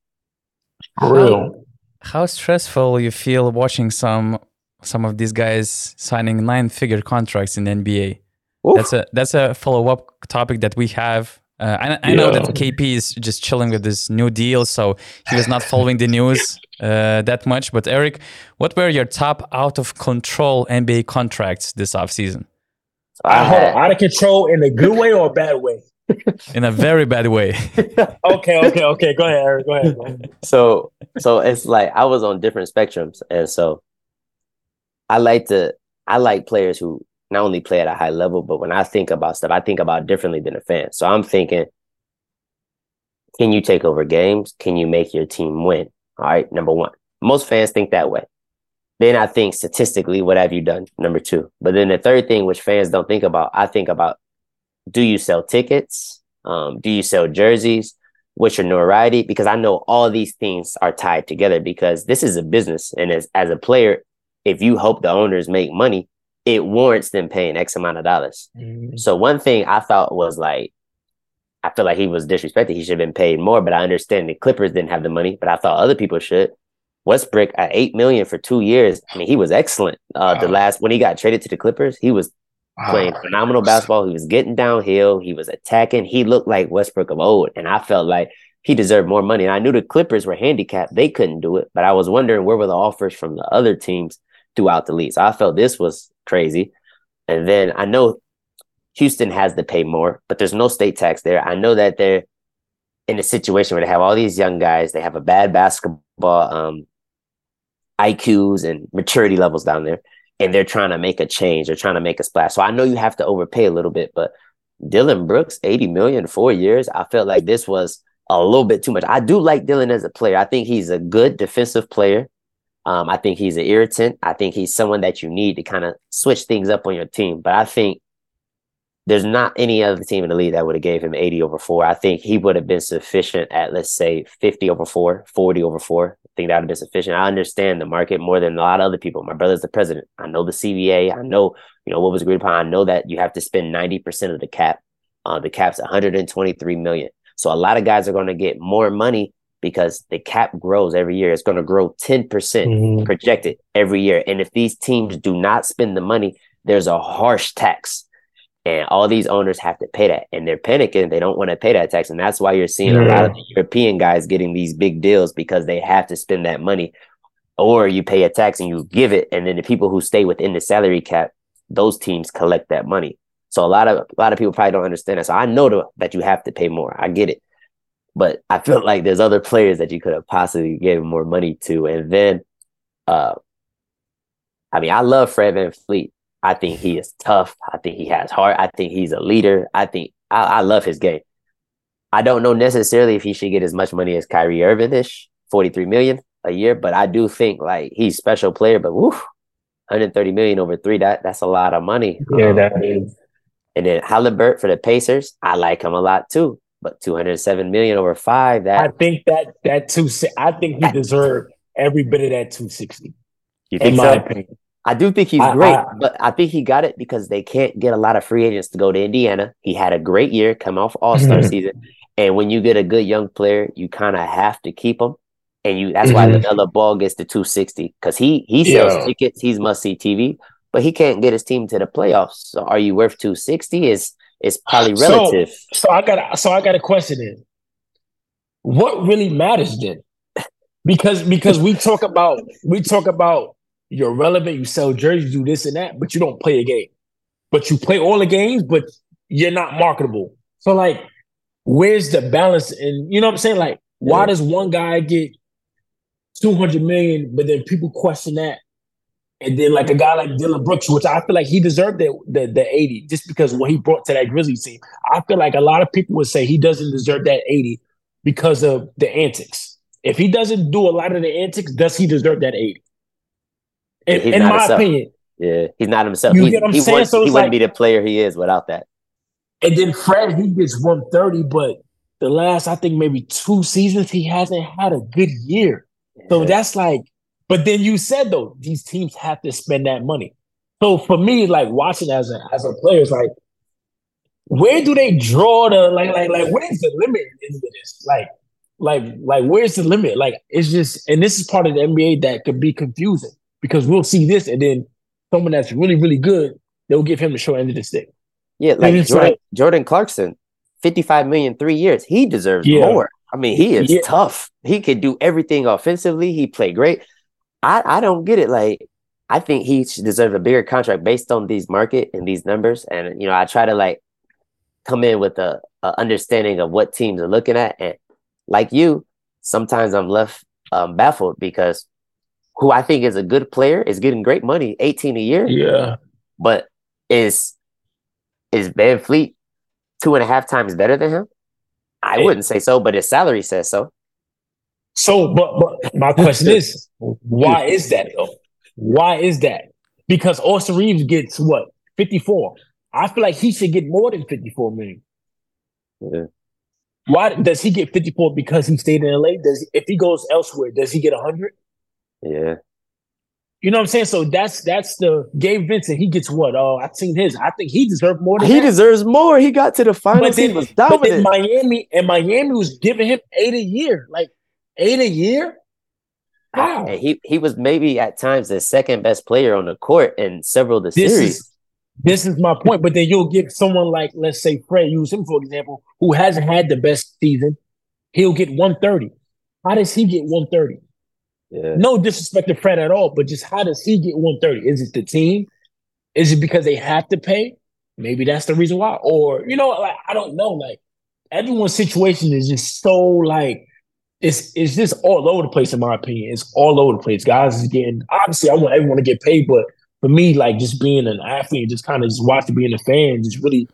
For real. How stressful you feel watching some some of these guys signing nine figure contracts in the NBA? Oof. That's a that's a follow up topic that we have. Uh, I, I know Yeah. that KP is just chilling with this new deal, so he was not following the news uh, that much. But Errick, what were your top out of control NBA contracts this offseason? So I I, hold on, out of control in a good way or a bad way? In a very bad way. Okay, okay, okay. Go ahead, Errick. Go ahead. Go ahead. so so it's like I was on different spectrums, and so I like to I like players who not only play at a high level, but when I think about stuff, I think about differently than a fan. So I'm thinking, can you take over games? Can you make your team win? All right, number one. Most fans think that way. Then I think statistically, what have you done? Number two. But then the third thing, which fans don't think about, I think about do you sell tickets? Um, do you sell jerseys? What's your notoriety? Because I know all these things are tied together because this is a business. And as, as a player, if you hope the owners make money, it warrants them paying X amount of dollars. So one thing I thought was like, I feel like he was disrespected. He should have been paid more, but I understand the Clippers didn't have the money, but I thought other people should. Westbrook at eight million for two years. I mean, he was excellent. Uh, the last when he got traded to the Clippers, he was playing Ah, phenomenal basketball. He was getting downhill. He was attacking. He looked like Westbrook of old, and I felt like he deserved more money. And I knew the Clippers were handicapped; they couldn't do it. But I was wondering where were the offers from the other teams throughout the league. So I felt this was crazy. And then I know Houston has to pay more, but there's no state tax there. I know that they're in a situation where they have all these young guys. They have a bad basketball um, IQs and maturity levels down there, and they're trying to make a change. They're trying to make a splash. So I know you have to overpay a little bit, but Dillon Brooks, 80 million, four years. I felt like this was a little bit too much. I do like Dillon as a player. I think he's a good defensive player. Um, I think he's an irritant. I think he's someone that you need to kind of switch things up on your team. But I think there's not any other team in the league that would have gave him 80 over 4. I think he would have been sufficient at let's say 50 over 4, 40 over 4. Think that would have been sufficient. I understand the market more than a lot of other people. My brother's the president. I know the CBA. I know, you know, what was agreed upon. I know that you have to spend 90% of the cap. Uh, the cap's 123 million. So a lot of guys are going to get more money because the cap grows every year. It's going to grow 10% Mhm. projected every year. And if these teams do not spend the money, there's a harsh tax. And all these owners have to pay that. And they're panicking. They don't want to pay that tax. And that's why you're seeing a lot of the European guys getting these big deals because they have to spend that money. Or you pay a tax and you give it. And then the people who stay within the salary cap, those teams collect that money. So a lot of a lot of people probably don't understand that. So I know the, that you have to pay more. I get it. But I feel like there's other players that you could have possibly given more money to. And then uh I mean, I love Fred VanVleet. I think he is tough. I think he has heart. I think he's a leader. I think I, I love his game. I don't know necessarily if he should get as much money as Kyrie Irving ish, 43 million a year, but I do think like he's a special player, but woof, 130 million over three, that that's a lot of money. Yeah, Um, that is. And then Halliburton for the Pacers, I like him a lot too. But 207 million over five, that I think that that two I think he deserved every bit of that 260. you In think my opinion. I do think he's I- great, I- but I think he got it because they can't get a lot of free agents to go to Indiana. He had a great year, come off All Star Mhm. season, and when you get a good young player, you kind of have to keep him, and you that's why Mhm. Ball gets the two sixty because he he sells Yeah. tickets, he's must see TV, but he can't get his team to the playoffs. So are you worth two sixty? Is is probably relative. So I got so I got a question then. What really matters then? Because because we talk about we talk about you're relevant, you sell jerseys, you do this and that, but you don't play a game. But you play all the games, but you're not marketable. So like, where's the balance? And you know what I'm saying? Like, why Yeah. does one guy get 200 million, but then people question that? And then like a guy like Dillon Brooks, which I feel like he deserved the, the, the 80 just because what he brought to that Grizzlies team. I feel like a lot of people would say he doesn't deserve that 80 because of the antics. If he doesn't do a lot of the antics, does he deserve that 80? In, He's in not my himself. opinion. Yeah, he's not himself. You he get what I'm he saying? wouldn't- So he it's wouldn't be the player he is without that. And then Fred, he gets 130, but the last, I think, maybe two seasons, he hasn't had a good year. So that's like, but then you said though, these teams have to spend that money. So for me, like watching as a as a player, it's like, where do they draw the like like like where's the limit into this? Like, like like where's the limit? Like it's just, and this is part of the NBA that could be confusing because we'll see this, and then someone that's really really good, they'll give him the short end of the stick. Yeah, like Jordan, like- Jordan Clarkson, 55 million three years. He deserves Yeah. more. I mean, he is Yeah. tough. He can do everything offensively. He played great. I, I don't get it. Like, I think he should deserve a bigger contract based on these market and these numbers. And you know, I try to like come in with a, a understanding of what teams are looking at. And like you, sometimes I'm left um, baffled because who I think is a good player is getting great money, 18 a year Yeah. but is is VanVleet two and a half times better than him? I Hey. wouldn't say so, but his salary says so. So, but but my question is, why is that though? Why is that? Because Austin Reaves gets what fifty four. I feel like he should get more than fifty four million. Yeah. Why does he get fifty four? Because he stayed in LA. Does if he goes elsewhere, does he get hundred? Yeah, You know what I'm saying? So that's that's the Gabe Vincent. He gets what? Oh, I've seen his. I think he deserved more than he that. deserves more. He got to the But finals. He then, was but then. Miami and Miami was giving him eight a year, like eight a year. Wow. And he he was maybe at times the second best player on the court in several of the this series. is this is my point. But then you'll get someone like, let's say Fred, use him for example, who hasn't had the best season. He'll get 130. How does he get 130? Yeah. No disrespect to Fred at all, but just how does he get 130? Is it the team? Is it because they have to pay? Maybe that's the reason why. Or, you know, like I don't know. Like everyone's situation is just so like it's it's just all over the place in my opinion. It's all over the place. Guys is getting obviously I want everyone to get paid, but for me, like just being an athlete, and just kind of just watching being a fan, just really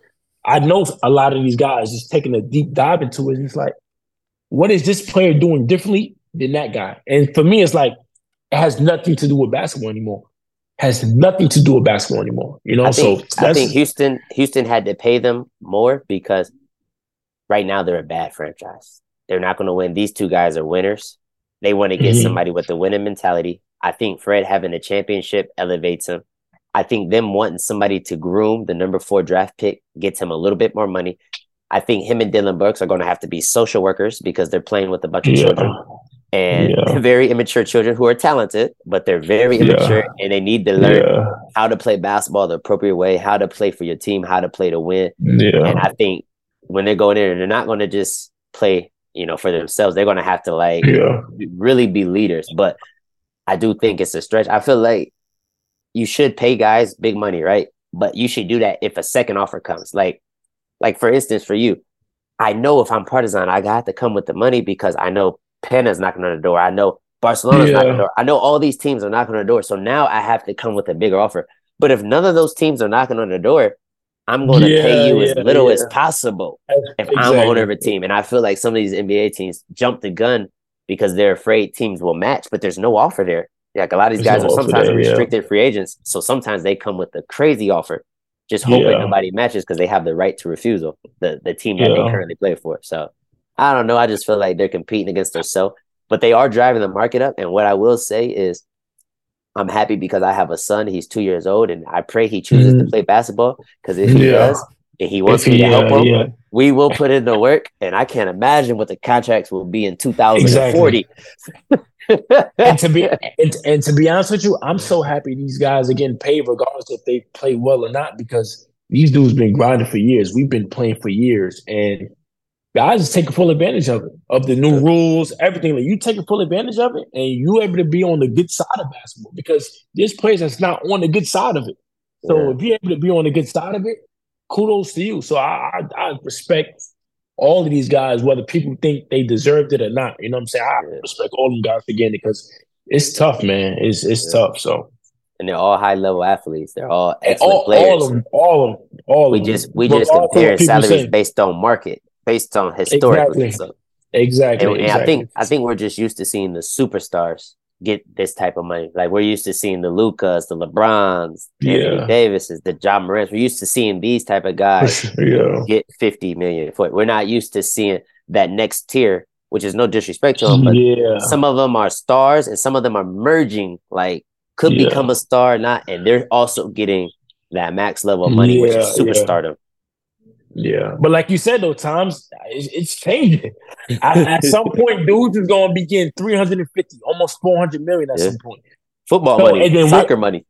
I know a lot of these guys just taking a deep dive into it. It's like, what is this player doing differently than that guy? And for me, it's like it has nothing to do with basketball anymore. Has nothing to do with basketball anymore. You know, I think, so I think Houston Houston had to pay them more because right now they're a bad franchise. They're not going to win. These two guys are winners. They want to get Mhm. somebody with the winning mentality. I think Fred having a championship elevates him. I think them wanting somebody to groom the number four draft pick gets him a little bit more money. I think him and Dillon Brooks are going to have to be social workers because they're playing with a bunch of yeah. children and Yeah. very immature children who are talented, but they're very Yeah. immature and they need to learn Yeah. how to play basketball the appropriate way, how to play for your team, how to play to win. Yeah. And I think when they're going in, they're not going to just play, you know, for themselves. They're going to have to like Yeah. really be leaders. But I do think it's a stretch. I feel like you should pay guys big money, right? But you should do that if a second offer comes. Like, like for instance, for you, I know if I'm Partizan, I got to come with the money because I know Pana's knocking on the door. I know Barcelona's knocking on the door. I know all these teams are knocking on the door. So now I have to come with a bigger offer. But if none of those teams are knocking on the door, I'm going to pay Yeah, you as yeah, little as yeah. possible if I'm Exactly. a owner of a team. And I feel like some of these NBA teams jump the gun because they're afraid teams will match, but there's no offer there. Like a lot of these There's guys no are sometimes there, yeah. restricted free agents. So sometimes they come with a crazy offer. just hoping Yeah. nobody matches because they have the right to refusal, the the team that Yeah. they currently play for. So I don't know. I just feel like they're competing against themselves, but they are driving the market up. And what I will say is, I'm happy because I have a son. He's two years old, and I pray he chooses to Mhm. play basketball. Because if he Yeah. does, and he wants If me he- to help yeah, him, yeah. we will put in the work. And I can't imagine what the contracts will be in 2040. and to be and, and to be honest with you, I'm so happy these guys are getting paid regardless if they play well or not because these dudes been grinding for years. We've been playing for years, and guys is taking full advantage of it, of the new rules, everything. Like you taking full advantage of it, and you able to be on the good side of basketball because there's players that's not on the good side of it. So Yeah. if you're able to be on the good side of it, kudos to you. So I, I, I respect all of these guys, whether people think they deserved it or not. You know what I'm saying? I Yeah. respect all them guys it because it's tough, man. It's it's Yeah. tough. So and they're all high level athletes. They're all excellent all, players. all of them, all of them, all we of them. just we just compare salaries say. based on market, based on historically. Exactly. So, Exactly. and, and I think I think we're just used to seeing the superstars get this type of money. Like we're used to seeing the Lucas, the LeBrons, the Anthony Yeah. Davises, the Ja Morants. We're used to seeing these type of guys yeah. get fifty million for it. We're not used to seeing that next tier, which is no disrespect to them, but yeah. some of them are stars and some of them are merging, like could Yeah. become a star, not, and they're also getting that max level of money, which is superstardom. Yeah, but like you said though, times it's, it's changing. at, at some point, dudes is gonna be getting three hundred and fifty, almost four hundred million at Yeah. some point, Football So, money, and then soccer money.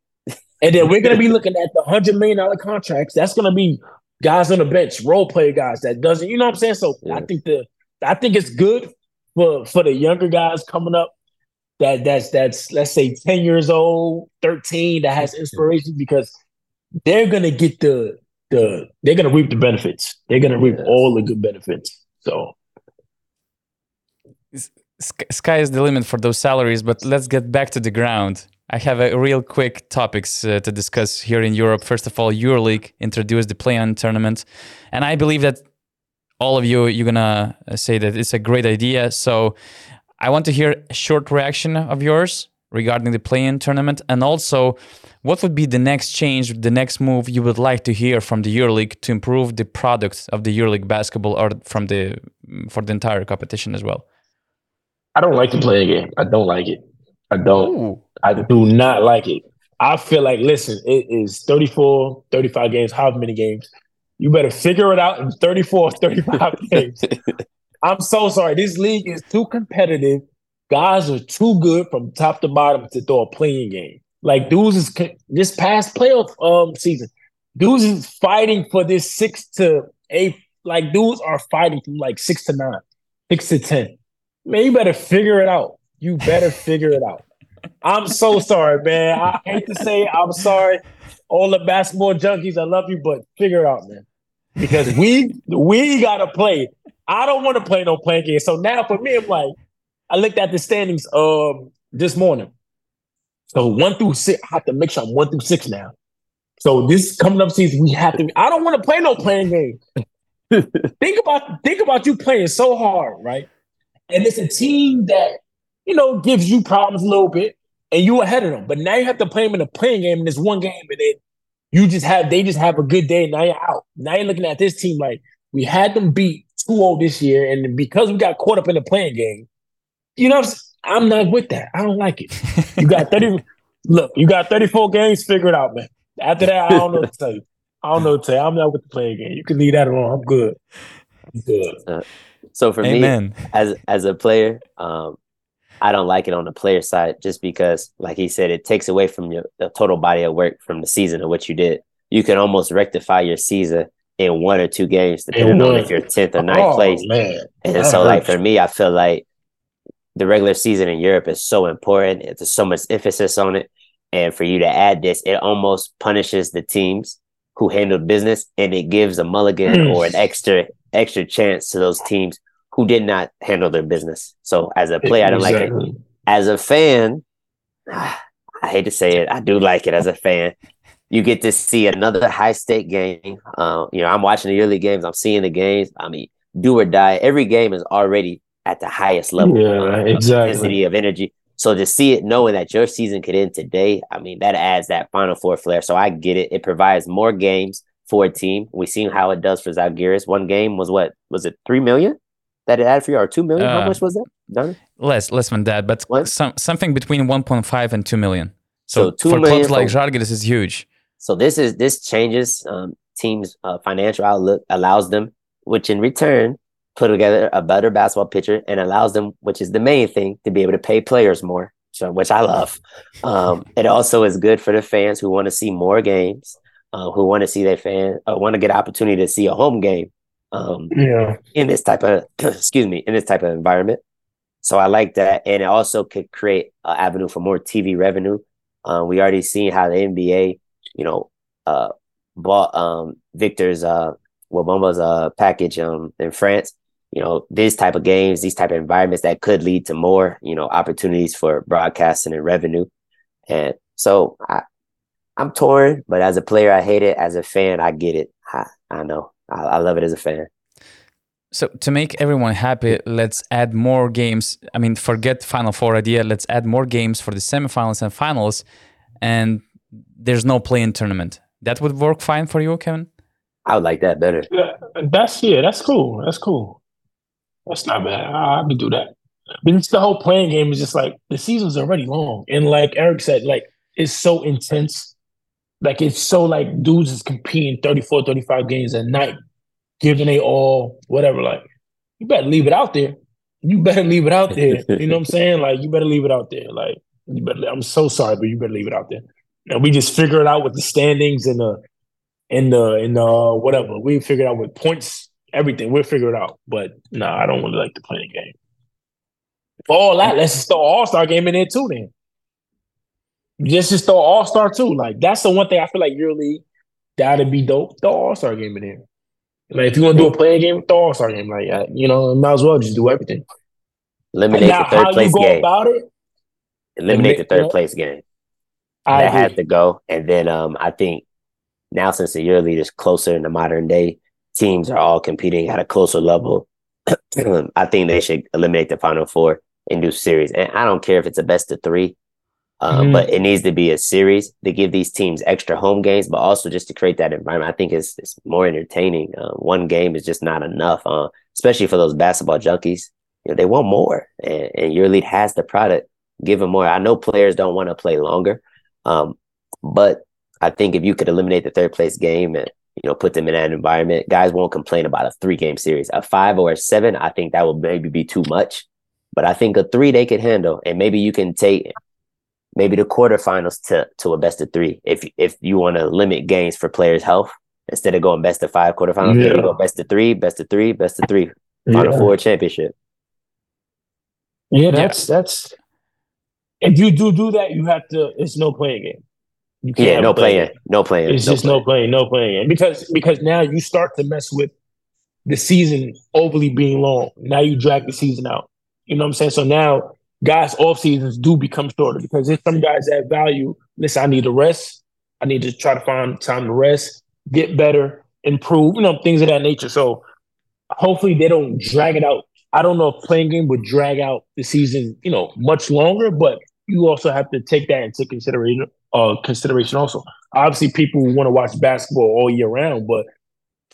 and then we're gonna be looking at the hundred million dollar contracts. That's gonna be guys on the bench, role player guys that doesn't, you know what I'm saying? So Yeah. I think the I think it's good for for the younger guys coming up. That that's that's let's say ten years old, thirteen that has inspiration because they're gonna get the the they're gonna reap the benefits. They're gonna reap Yes. all the good benefits. So sky is the limit for those salaries, but let's get back to the ground. I have a real quick topics uh, to discuss here in Europe. First of all, EuroLeague introduced the play-in tournament, and I believe that all of you you're gonna uh, say that it's a great idea. So I want to hear a short reaction of yours regarding the play-in tournament, and also what would be the next change, the next move you would like to hear from the EuroLeague to improve the product of the EuroLeague basketball, or from the mm, for the entire competition as well. I don't like the play-in game. I don't like it. I don't. Ooh. I do not like it. I feel like, listen, it is 34, 35 games, however many games. You better figure it out in 34, 35 games. I'm so sorry. This league is too competitive. Guys are too good from top to bottom to throw a play-in game. Like dudes is this past playoff um season, dudes is fighting for this six to eight. Like dudes are fighting from like six to nine, six to ten. Man, you better figure it out. You better figure it out. I'm so sorry, man. I hate to say it. I'm sorry. All the basketball junkies, I love you, but figure it out, man. Because we we gotta play. I don't want to play no play-in game. So now for me, I'm like, I looked at the standings um this morning. So one through six, I have to make sure I'm one through six now. So this coming up season, we have to. I don't want to play no play-in game. think about think about you playing so hard, right? And it's a team that you know gives you problems a little bit, and you ahead of them. But now you have to play them in a play-in game in this one game, and then you just have they just have a good day. Now you're out. Now you're looking at this team like we had them beat 2-0 this year, and because we got caught up in the play-in game, you know, I'm not with that. I don't like it. You got 30. look, you got 34 games. figured out, man. After that, I don't know what to tell you. I don't know what to tell you. I'm not with the play-in game. You can leave that alone. I'm good. I'm good. So for me, as as a player, um, I don't like it on the player side just because, like he said, it takes away from your the total body of work from the season of what you did. You can almost rectify your season in one or two games, depending on if you're tenth or ninth Oh, place. man. And that so, like for me, I feel like the regular season in Europe is so important. There's so much emphasis on it, and for you to add this, it almost punishes the teams who handled business, and it gives a mulligan Mm. or an extra extra chance to those teams who did not handle their business. So, as a player, I don't like it. As a fan, I hate to say it, I do like it as a fan. You get to see another high stake game. Uh, you know, I'm watching the yearly games. I'm seeing the games. I mean, do or die. Every game is already at the highest level Yeah, of exactly. intensity of energy. So to see it knowing that your season could end today, I mean, that adds that Final Four flair. So I get it. It provides more games for a team. We've seen how it does for Žalgiris. One game was what? Was it three million that it added for you, or two million? Uh, how much was that? Done? Less, less than that, but some something between one point five and two million. So, so for clubs like Žalgiris is huge. So this is this changes um, teams' uh, financial outlook, allows them, which in return put together a better basketball pitcher and allows them, which is the main thing, to be able to pay players more. So, which I love. Um, it also is good for the fans who want to see more games, uh, who want to see their fan, uh, want to get opportunity to see a home game. Um, yeah. In this type of, excuse me, in this type of environment. So I like that, and it also could create an avenue for more TV revenue. Uh, we already seen how the NBA, you know, uh, bought um, Victor's uh, Wembanyama's uh package um in France you know, these type of games, these type of environments that could lead to more, you know, opportunities for broadcasting and revenue. And so I, I'm torn, but as a player, I hate it. As a fan, I get it. I, I know. I, I love it as a fan. So to make everyone happy, let's add more games. I mean, forget Final Four idea. Let's add more games for the semifinals and finals, and there's no play-in tournament. That would work fine for you, Kevin. I would like that better. Yeah, that's yeah, that's cool. That's cool. That's not bad. I, I can do that. But it's the whole play-in game is just like the season's already long. And like Errick said, like it's so intense. Like it's so like dudes is competing 34, 35 games a night, giving it all, whatever. Like, you better leave it out there. You better leave it out there. You know what I'm saying? Like, you better leave it out there. Like, you better I'm so sorry, but you better leave it out there. And we just figure it out with the standings and the and the and the uh, whatever. We figured out with points everything. We'll figure it out. But no, nah, I don't really like to play the play-in game. For all that, let's just throw All Star game in there too. Then just just throw All Star too. Like that's the one thing I feel like EuroLeague that'd be dope. Throw All Star game in there. Like if you want to do a play-in game, throw All Star game. Like uh, you know, might as well just do everything. Eliminate now, the third place game. About it, Eliminate the third place game. I that agree. has to go. And then um, I think now since the EuroLeague is closer in the modern day, teams are all competing at a closer level. I think they should eliminate the final four and do series. And I don't care if it's a best of three, um, mm-hmm. but it needs to be a series to give these teams extra home games, but also just to create that environment. I think it's, it's more entertaining. Uh, one game is just not enough, uh, especially for those basketball junkies. You know, they want more, and, and EuroLeague has the product. Give them more. I know players don't want to play longer, um, but I think if you could eliminate the third place game and you know, put them in that environment. Guys won't complain about a three game series. A five or a seven, I think that would maybe be too much. But I think a three they could handle, and maybe you can take maybe the quarterfinals to to a best of three if if you want to limit games for players' health instead of going best of five quarterfinals. Yeah. go best of three, best of three, best of three, final yeah. four championship. Yeah, that's yeah. that's. If you do do that, you have to. It's no play-in game yeah, no playing, no playing. It's no just playing. no playing, no playing, because because now you start to mess with the season overly being long. Now you drag the season out. You know what I'm saying? So now guys off seasons do become shorter because there's some guys that value. Listen, I need to rest. I need to try to find time to rest, get better, improve. You know things of that nature. So hopefully they don't drag it out. I don't know if play-in game would drag out the season, you know, much longer, but you also have to take that into consideration uh, consideration also. Obviously, people want to watch basketball all year round, but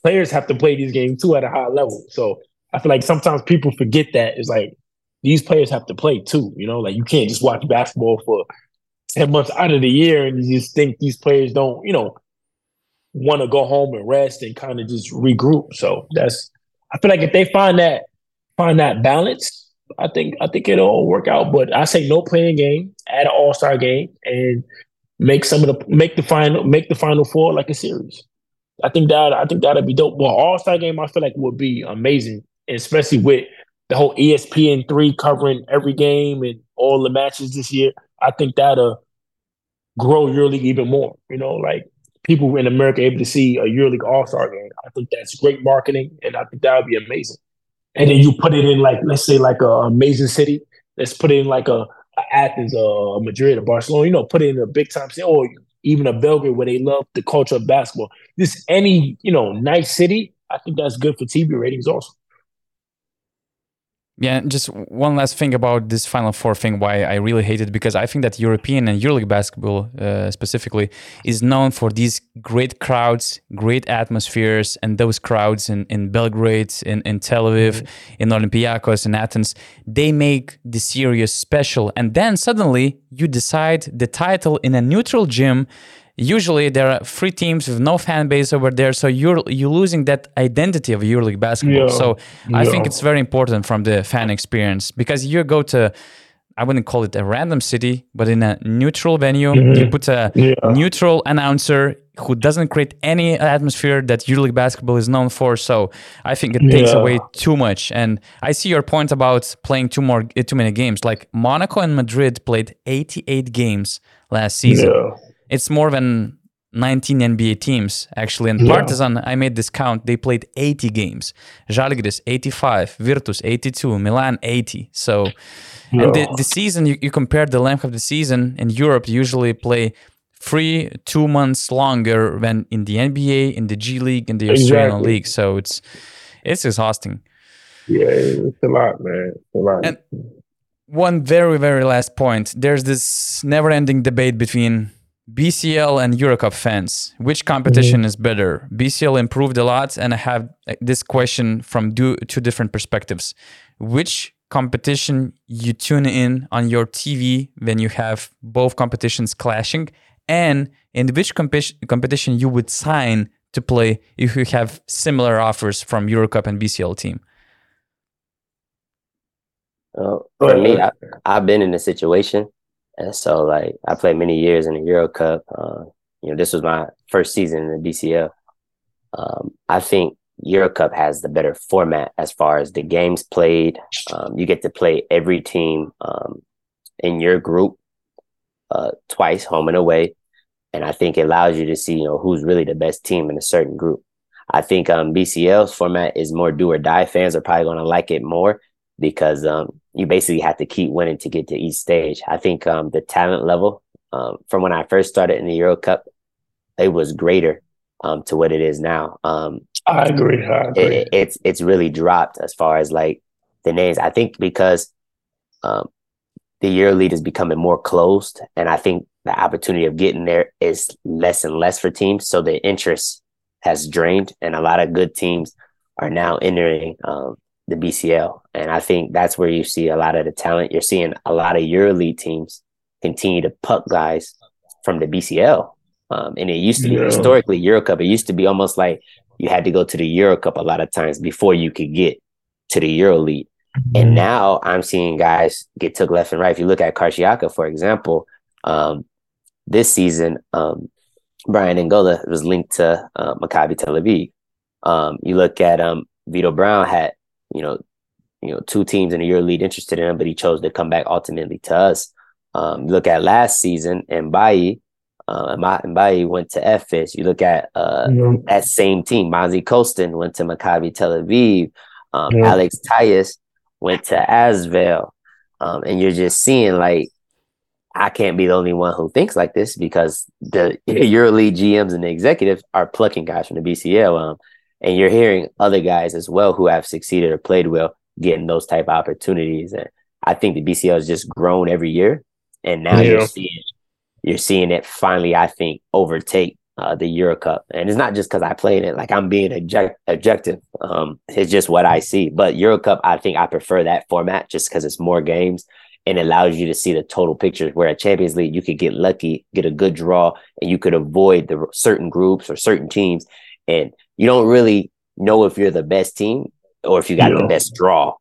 players have to play these games too at a high level. So I feel like sometimes people forget that it's like these players have to play too. You know, like you can't just watch basketball for ten months out of the year and you just think these players don't, you know, want to go home and rest and kind of just regroup. So that's I feel like if they find that find that balance, I think I think it'll all work out. But I say no play-in game, add an all star game, and make some of the make the final make the final four like a series. I think that I think that'd be dope. Well, All Star game I feel like would be amazing, especially with the whole ESPN three covering every game and all the matches this year. I think that'll grow EuroLeague even more. You know, like people in America able to see a EuroLeague All Star game. I think that's great marketing, and I think that would be amazing. And then you put it in like let's say like a amazing city. Let's put it in like a Athens or Madrid or Barcelona, you know, put it in a big time city or even a Belgrade where they love the culture of basketball. Just any, you know, nice city, I think that's good for TV ratings also. Yeah, just one last thing about this Final Four thing. Why I really hate it because I think that European and EuroLeague basketball uh, specifically is known for these great crowds, great atmospheres, and those crowds in, in Belgrade, in, in Tel Aviv, mm-hmm. in Olympiacos, in Athens, they make the series special. And then suddenly you decide the title in a neutral gym usually there are three teams with no fan base over there so you're you're losing that identity of EuroLeague basketball. Yeah. So I think it's very important from the fan experience because you go to I wouldn't call it a random city, but in a neutral venue, mm-hmm. you put a yeah. neutral announcer who doesn't create any atmosphere that EuroLeague basketball is known for. So I think it takes yeah. away too much. And I see your point about playing too more too many games. Like Monaco and Madrid played 88 games last season. It's more than 19 NBA teams actually. And yeah. Partizan, I made this count. They played 80 games. Žalgiris 85, Virtus 82, Milan 80. So, yeah. and the, the season you, you compare the length of the season in Europe. Usually play three, two months longer than in the NBA, in the G League, in the Australian exactly. League. So it's it's exhausting. Yeah, it's a lot, man. It's a lot. And one very very last point. There's this never-ending debate between BCL and Eurocup fans, which competition mm-hmm. is better? BCL improved a lot, and I have uh, this question from two, two different perspectives. Which competition you tune in on your TV when you have both competitions clashing, and in which comp- competition you would sign to play if you have similar offers from Eurocup and BCL team? Well, for me, I, I've been in a situation and so like I played many years in the Euro Cup. Uh, you know, this was my first season in the BCL. Um, I think Euro Cup has the better format as far as the games played. Um, you get to play every team um, in your group uh, twice, home and away, and I think it allows you to see you know who's really the best team in a certain group. I think um, BCL's format is more do or die. Fans are probably going to like it more because um, you basically have to keep winning to get to each stage. I think um, the talent level um, from when I first started in the Euro Cup, it was greater um, to what it is now. Um, I agree. I agree. It, it's it's really dropped as far as like the names. I think because um, the EuroLeague is becoming more closed, and I think the opportunity of getting there is less and less for teams. So the interest has drained, and a lot of good teams are now entering um, the BCL. And I think that's where you see a lot of the talent. You're seeing a lot of EuroLeague teams continue to puck guys from the BCL. Um, and it used to be yeah. historically Eurocup. It used to be almost like you had to go to the Eurocup a lot of times before you could get to the EuroLeague. Mm-hmm. And now I'm seeing guys get took left and right. If you look at Karşıyaka, for example, um, this season, um, Brian Angola was linked to uh, Maccabi Tel Aviv. Um, you look at um, Vitto Brown had you know, you know, two teams in the EuroLeague interested in him, but he chose to come back ultimately to us. Um, look at last season, and Bayi, uh, Bayi went to Efes. You look at uh, mm-hmm. that same team, Mazi Kostin went to Maccabi Tel Aviv. Um, mm-hmm. Alex Tyus went to Asvel. Um, and you're just seeing like I can't be the only one who thinks like this because the EuroLeague GMs and the executives are plucking guys from the BCL. Um, and you're hearing other guys as well who have succeeded or played well getting those type of opportunities. And I think the BCL has just grown every year, and now yeah. you're seeing you're seeing it finally. I think overtake uh, the Euro Cup, and it's not just because I played it. Like I'm being object- objective. Um, it's just what I see. But Euro Cup, I think I prefer that format just because it's more games and allows you to see the total picture. Where at Champions League, you could get lucky, get a good draw, and you could avoid the certain groups or certain teams, and you don't really know if you're the best team or if you got yeah. the best draw.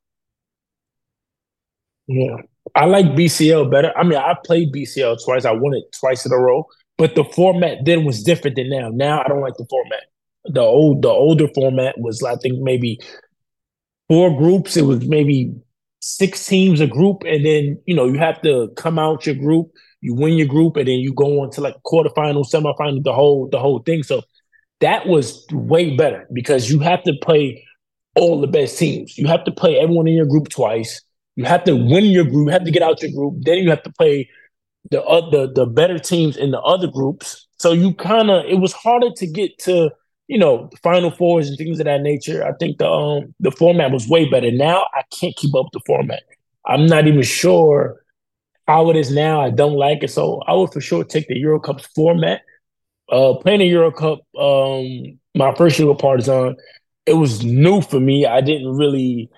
Yeah. I like BCL better. I mean, I played BCL twice. I won it twice in a row, but the format then was different than now. Now I don't like the format. The old, the older format was, I think, maybe four groups. It was maybe six teams a group, and then you know you have to come out your group, you win your group, and then you go on to like quarterfinal, semifinal, the whole the whole thing. So that was way better because you have to play all the best teams. You have to play everyone in your group twice. You have to win your group. You have to get out your group. Then you have to play the uh, the the better teams in the other groups. So you kind of it was harder to get to you know, Final Fours and things of that nature. I think the um the format was way better. Now I can't keep up with the format. I'm not even sure how it is now. I don't like it, so I would for sure take the Euro Cup format. Uh, playing the Euro Cup, um, my first year with Partizan, it was new for me. I didn't really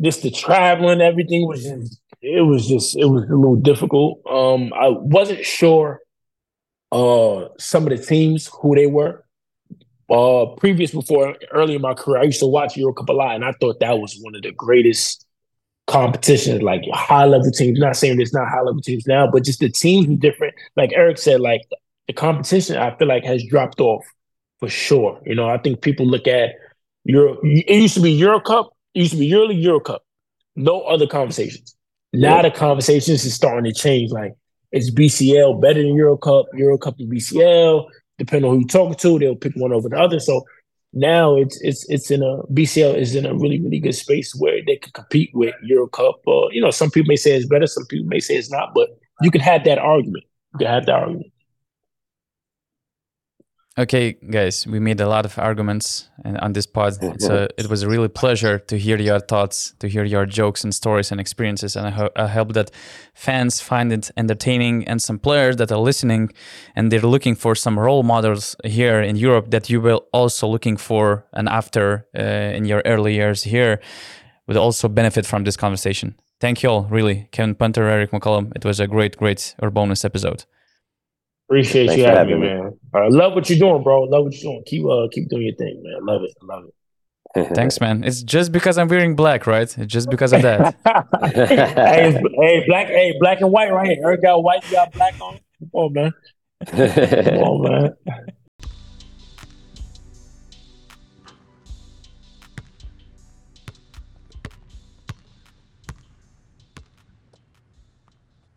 just the traveling, everything was just it was just it was a little difficult. Um, I wasn't sure uh some of the teams who they were. Uh, previous before early in my career, I used to watch Euro Cup a lot, and I thought that was one of the greatest competitions, like high level teams. Not saying there's not high level teams now, but just the teams were different. Like Errick said, like the competition, I feel like has dropped off for sure. You know, I think people look at Euro. It used to be Euro Cup. It used to be yearly Euro Cup. No other conversations. Now the conversations is starting to change. Like, is BCL better than Euro Cup? Euro Cup and BCL. Depending on who you're talking to, they'll pick one over the other. So now it's it's it's in a BCL is in a really really good space where they can compete with Euro Cup. Or you know, some people may say it's better, some people may say it's not, but you can have that argument. You can have that argument. Okay, guys, we made a lot of arguments on this pod. It's a, it was a really pleasure to hear your thoughts, to hear your jokes and stories and experiences, and I, ho- I hope that fans find it entertaining and some players that are listening and they're looking for some role models here in Europe that you will also looking for and after uh, in your early years here would also benefit from this conversation. Thank you all, really, Kevin Punter, Errick McCollum. It was a great, great bonus episode. Appreciate Thanks you having, having me, man. I love what you're doing, bro. Love what you're doing. Keep uh, keep doing your thing, man. Love it. Love it. Thanks, man. It's just because I'm wearing black, right? It's just because of that. hey, hey, black, hey, black and white, right here. Errick got white, you got black on. Come on, man. Come on, man.